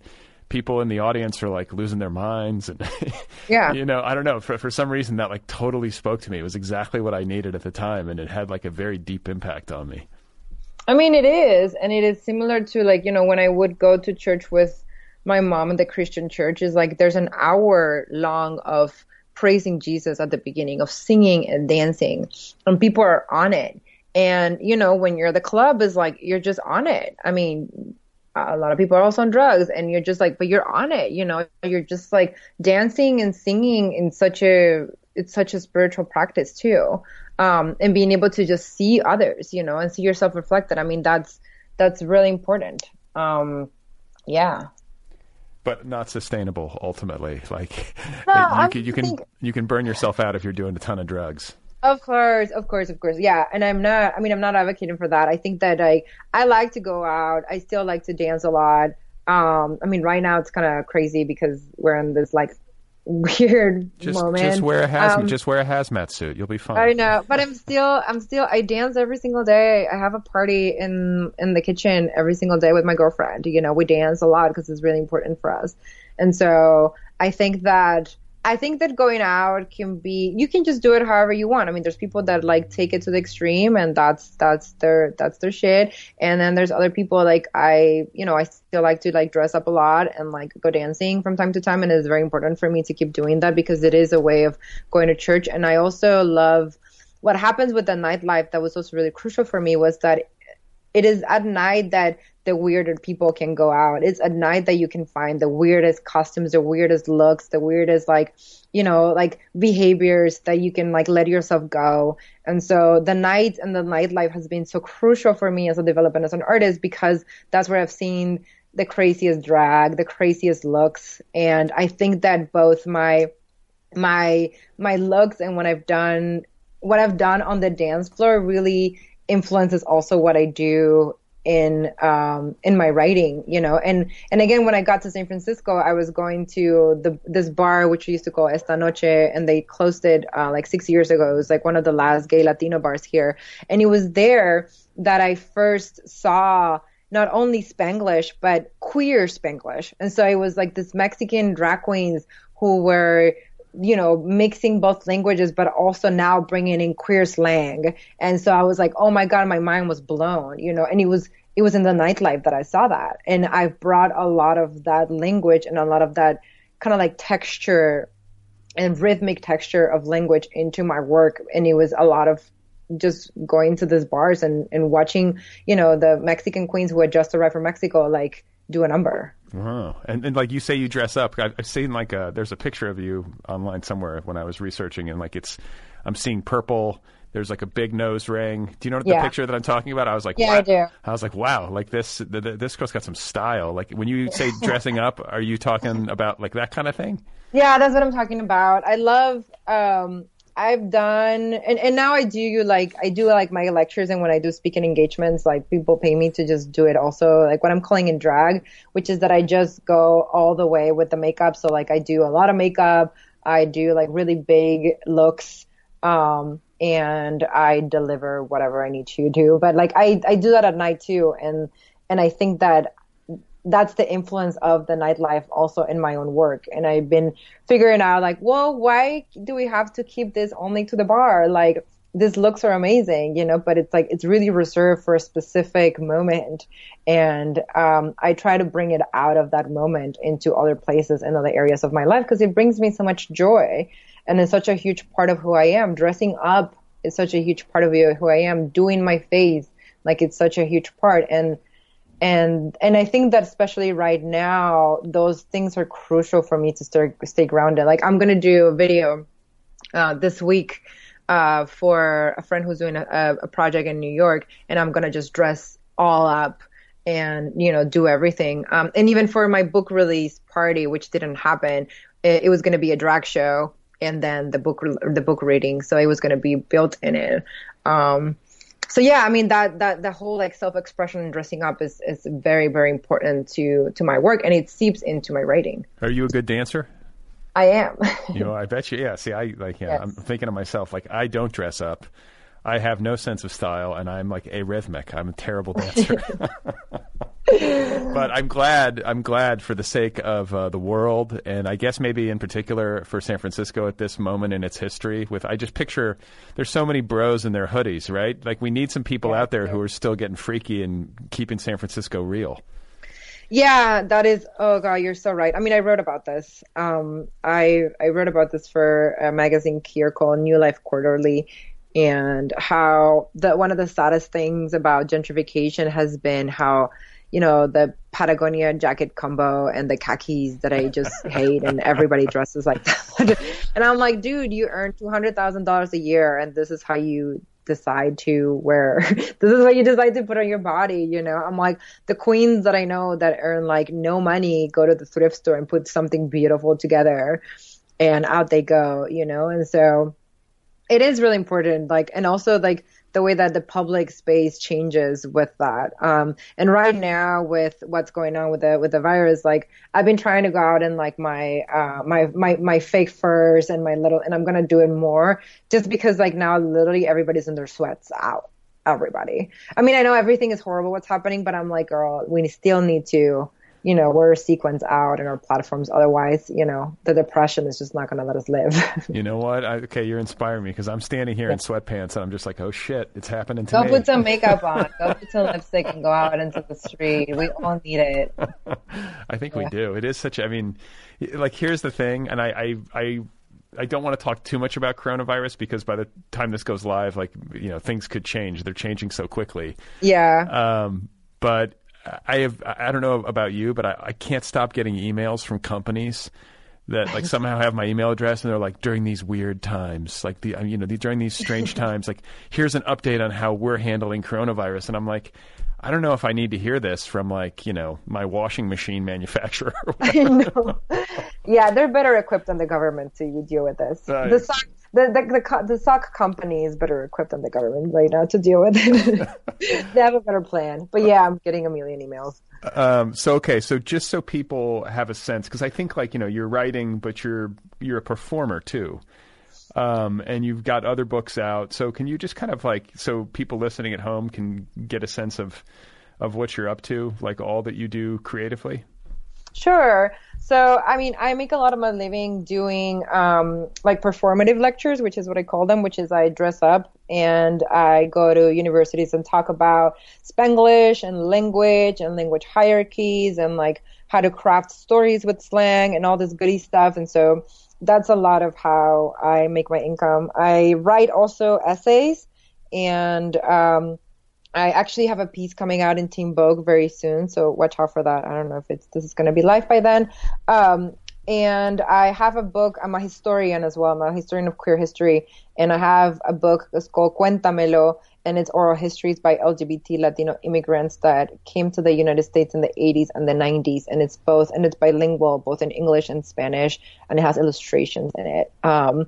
people in the audience are like losing their minds and yeah. you know i don't know for, for some reason that like totally spoke to me. It was exactly what i needed at the time and it had like a very deep impact on me. I mean it is and it is similar to like you know when i would go to church with my mom in the christian church is like there's an hour long of praising jesus at the beginning of singing and dancing and people are on it. And you know when you're the club is like you're just on it. I mean a lot of people are also on drugs and you're just like but you're on it you know you're just like dancing and singing in such a it's such a spiritual practice too um and being able to just see others you know and see yourself reflected. I mean that's that's really important. Um yeah. But not sustainable ultimately. Like no, you, can, you can think... you can burn yourself out if you're doing a ton of drugs of course, of course, of course. Yeah. And I'm not, I mean, I'm not advocating for that. I think that I, I like to go out. I still like to dance a lot. Um, I mean, right now it's kind of crazy because we're in this like weird just, moment. Just wear a hazmat, um, just wear a hazmat suit. You'll be fine. I know, but I'm still, I'm still, I dance every single day. I have a party in, in the kitchen every single day with my girlfriend. You know, we dance a lot because it's really important for us. And so I think that, I think that going out can be you can just do it however you want. I mean, there's people that like take it to the extreme and that's that's their that's their shit. And then there's other people like I, you know, I still like to like dress up a lot and like go dancing from time to time and it's very important for me to keep doing that because it is a way of going to church and I also love what happens with the nightlife that was also really crucial for me was that it is at night that the weirder people can go out. It's a night that you can find the weirdest costumes, the weirdest looks, the weirdest like, you know, like behaviors that you can like let yourself go. And so the night and the nightlife has been so crucial for me as a development as an artist because that's where I've seen the craziest drag, the craziest looks. And I think that both my my my looks and what I've done what I've done on the dance floor really influences also what I do in um in my writing you know? And and again when i got to san francisco i was going to the this bar which we used to call esta noche and they closed it uh, like six years ago. It was like one of the last gay latino bars here. And it was there that i first saw not only spanglish but queer spanglish. And so it was like this mexican drag queens who were you know, mixing both languages, but also now bringing in queer slang. And so I was like, oh my God, my mind was blown, you know, and it was, it was in the nightlife that I saw that. And I brought a lot of that language and a lot of that kind of like texture and rhythmic texture of language into my work. And it was a lot of just going to these bars and, and watching, you know, the Mexican queens who had just arrived from Mexico, like do a number. Wow. And, and like you say, you dress up. I've, I've seen like a, there's a picture of you online somewhere when I was researching, and like it's, I'm seeing purple. There's like a big nose ring. Do you know Yeah. the picture that I'm talking about? I was like, Yeah, wow. I do. I was like, wow, like this, th- th- this girl's got some style. Like when you say dressing up, are you talking about like that kind of thing? Yeah, that's what I'm talking about. I love um I've done and, and now I do like I do like my lectures and when I do speaking engagements, like people pay me to just do it also like what I'm calling in drag, which is that I just go all the way with the makeup. So like I do a lot of makeup, I do like really big looks, um and I deliver whatever I need to do. But like I, I do that at night too and and I think that that's the influence of the nightlife also in my own work. And I've been figuring out like, well, why do we have to keep this only to the bar? Like these looks are amazing, you know, but it's like, it's really reserved for a specific moment. And, um, I try to bring it out of that moment into other places and other areas of my life because it brings me so much joy. And it's such a huge part of who I am. Dressing up is such a huge part of who I am. Doing my face, like it's such a huge part. And, and and I think that especially right now, those things are crucial for me to start stay grounded. Like I'm gonna do a video uh, this week uh, for a friend who's doing a, a project in New York, and I'm gonna just dress all up and you know do everything. Um, and even for my book release party, which didn't happen, it, it was gonna be a drag show and then the book the book reading, so it was gonna be built in it. Um, so yeah, I mean that that the whole like self expression and dressing up is is very very important to to my work, and it seeps into my writing. Are you a good dancer? I am. You know, I bet you. Yeah. See, I like. Yeah, Yes. I'm thinking to myself, like, I don't dress up. I have no sense of style, and I'm like arrhythmic. I'm a terrible dancer. but I'm glad. I'm glad for the sake of uh, the world, and I guess maybe in particular for San Francisco at this moment in its history. With I just picture there's so many bros in their hoodies, right? Like we need some people out there who are still getting freaky and keeping San Francisco real. Yeah, that is. Oh god, you're so right. I mean, I wrote about this. Um, I I wrote about this for a magazine here called New Life Quarterly, and how the one of the saddest things about gentrification has been how you know the Patagonia jacket combo and the khakis that I just hate, and everybody dresses like that. and I'm like, dude, you earn two hundred thousand dollars a year, and this is how you decide to wear this is what you decide to put on your body you know i'm like the queens that i know that earn like no money go to the thrift store and put something beautiful together and out they go you know and so it is really important like and also like the way that the public space changes with that. Um and right now with what's going on with the with the virus like i've been trying to go out in like my uh my my my fake furs and my little and i'm gonna do it more just because like now literally everybody's in their sweats out everybody. I mean i know everything is horrible what's happening but i'm like girl we still need to you know wear sequence out in our platforms otherwise you know the depression is just not gonna let us live You know what? I, okay, you're inspiring me because I'm standing here in sweatpants and I'm just like, oh shit, it's happening to Go me. put some makeup on. Go put some lipstick and go out into the street. We all need it. I think we do. It is such. I mean, like here's the thing, and I, I, I, I don't want to talk too much about coronavirus because by the time this goes live, like you know, things could change. They're changing so quickly. Yeah. Um, but I have. I don't know about you, but I, I can't stop getting emails from companies that like somehow have my email address and they're like during these weird times like the you know the, during these strange times like here's an update on how we're handling coronavirus and i'm like i don't know if i need to hear this from like you know my washing machine manufacturer I know. Yeah, they're better equipped than the government to deal with this. The sock, the the, the the sock company is better equipped than the government right now to deal with it. they have a better plan. But yeah, I'm getting a million emails. Um, so okay, so just so people have a sense, because I think like you know you're writing, but you're you're a performer too, um, and you've got other books out. So can you just kind of like so people listening at home can get a sense of of what you're up to, like all that you do creatively? Sure. So, I mean, I make a lot of my living doing um, like performative lectures, which is what I call them, which is I dress up and I go to universities and talk about Spanglish and language and language hierarchies and like how to craft stories with slang and all this goody stuff. And so that's a lot of how I make my income. I write also essays and um, I actually have a piece coming out in Teen Vogue very soon, so watch out for that. I don't know if it's this is going to be live by then. Um, and I have a book. I'm a historian as well. I'm a historian of queer history, and I have a book that's called Cuéntamelo, and it's oral histories by LGBT Latino immigrants that came to the United States in the 80s and the 90s, and it's both and it's bilingual, both in English and Spanish, and it has illustrations in it. Um,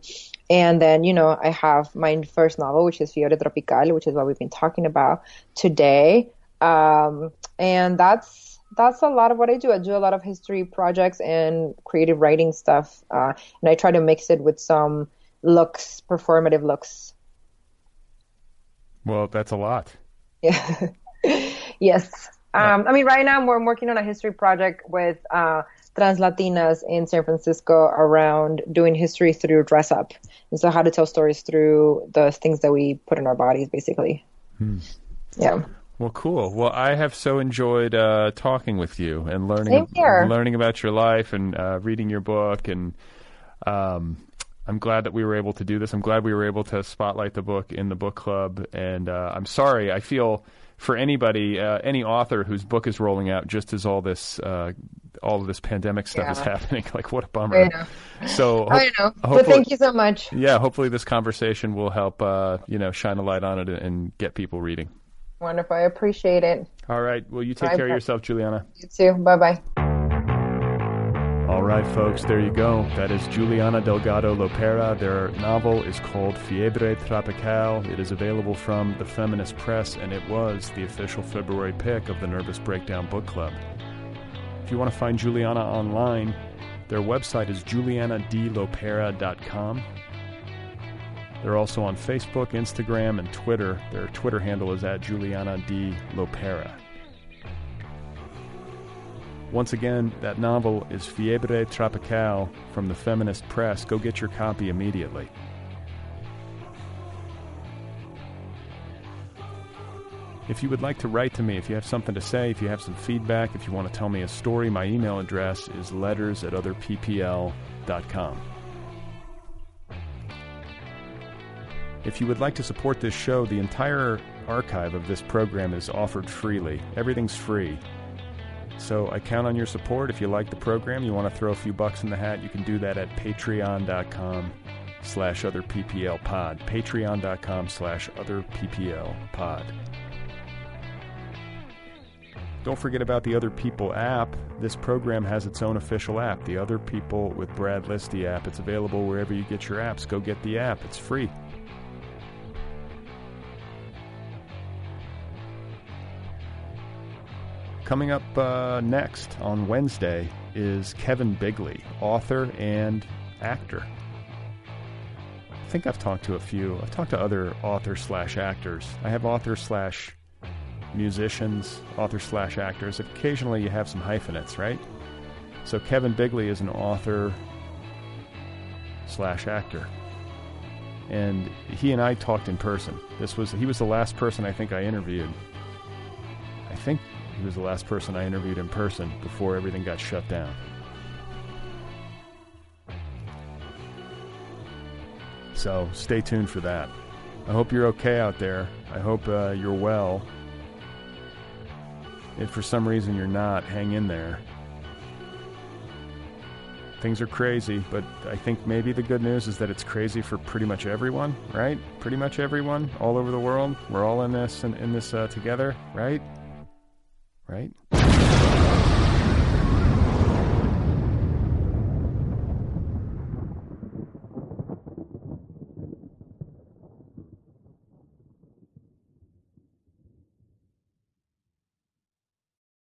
and then, you know, I have my first novel, which is Fiebre Tropical, which is what we've been talking about today. Um, and that's that's a lot of what I do. I do a lot of history projects and creative writing stuff, uh, and I try to mix it with some looks, performative looks. Well, that's a lot. Yeah. yes. Um, I mean, right now I'm working on a history project with uh, trans Latinas in San Francisco around doing history through dress up. And so how to tell stories through the things that we put in our bodies, basically. Hmm. Yeah. Well, cool. Well, I have so enjoyed uh, talking with you and learning learning about your life and uh, reading your book. And um, I'm glad that we were able to do this. I'm glad we were able to spotlight the book in the book club. And uh, I'm sorry. I feel for anybody, uh, any author whose book is rolling out just as all this uh, all of this pandemic stuff yeah. is happening. like, what a bummer. I know. So, I know. But thank you so much. Yeah, hopefully this conversation will help, uh, you know, shine a light on it and get people reading. Wonderful. I appreciate it. All right. Well, you take Bye. care of yourself, Juliana. You too. Bye bye. All right, folks, there you go. That is Juliana Delgado Lopera. Their novel is called Fiebre Tropical. It is available from the Feminist Press, and it was the official February pick of the Nervous Breakdown Book Club. If you want to find Juliana online, their website is julianadlopera.com. They're also on Facebook, Instagram, and Twitter. Their Twitter handle is at Juliana D. Lopera. Once again, that novel is Fiebre Tropical from the Feminist Press. Go get your copy immediately. If you would like to write to me, if you have something to say, if you have some feedback, if you want to tell me a story, my email address is letters at otherppl.com. If you would like to support this show, the entire archive of this program is offered freely. Everything's free. So I count on your support. If you like the program, you want to throw a few bucks in the hat, you can do that at patreon.com slash otherpplpod. Patreon.com slash otherpplpod. Don't forget about the Other People app. This program has its own official app, the Other People with Brad Listi app. It's available wherever you get your apps. Go get the app, it's free. Coming up uh, next on Wednesday is Kevin Bigley, author and actor. I think I've talked to a few. I've talked to other authors slash actors. I have author slash musicians, author slash actors. Occasionally you have some hyphenates, right? So Kevin Bigley is an author slash actor. And he and I talked in person. This was he was the last person I think I interviewed. He was the last person I interviewed in person before everything got shut down. So stay tuned for that. I hope you're okay out there. I hope uh, you're well. If for some reason you're not, hang in there. Things are crazy, but I think maybe the good news is that it's crazy for pretty much everyone, right? Pretty much everyone all over the world. We're all in this and in this uh, together, right? Right?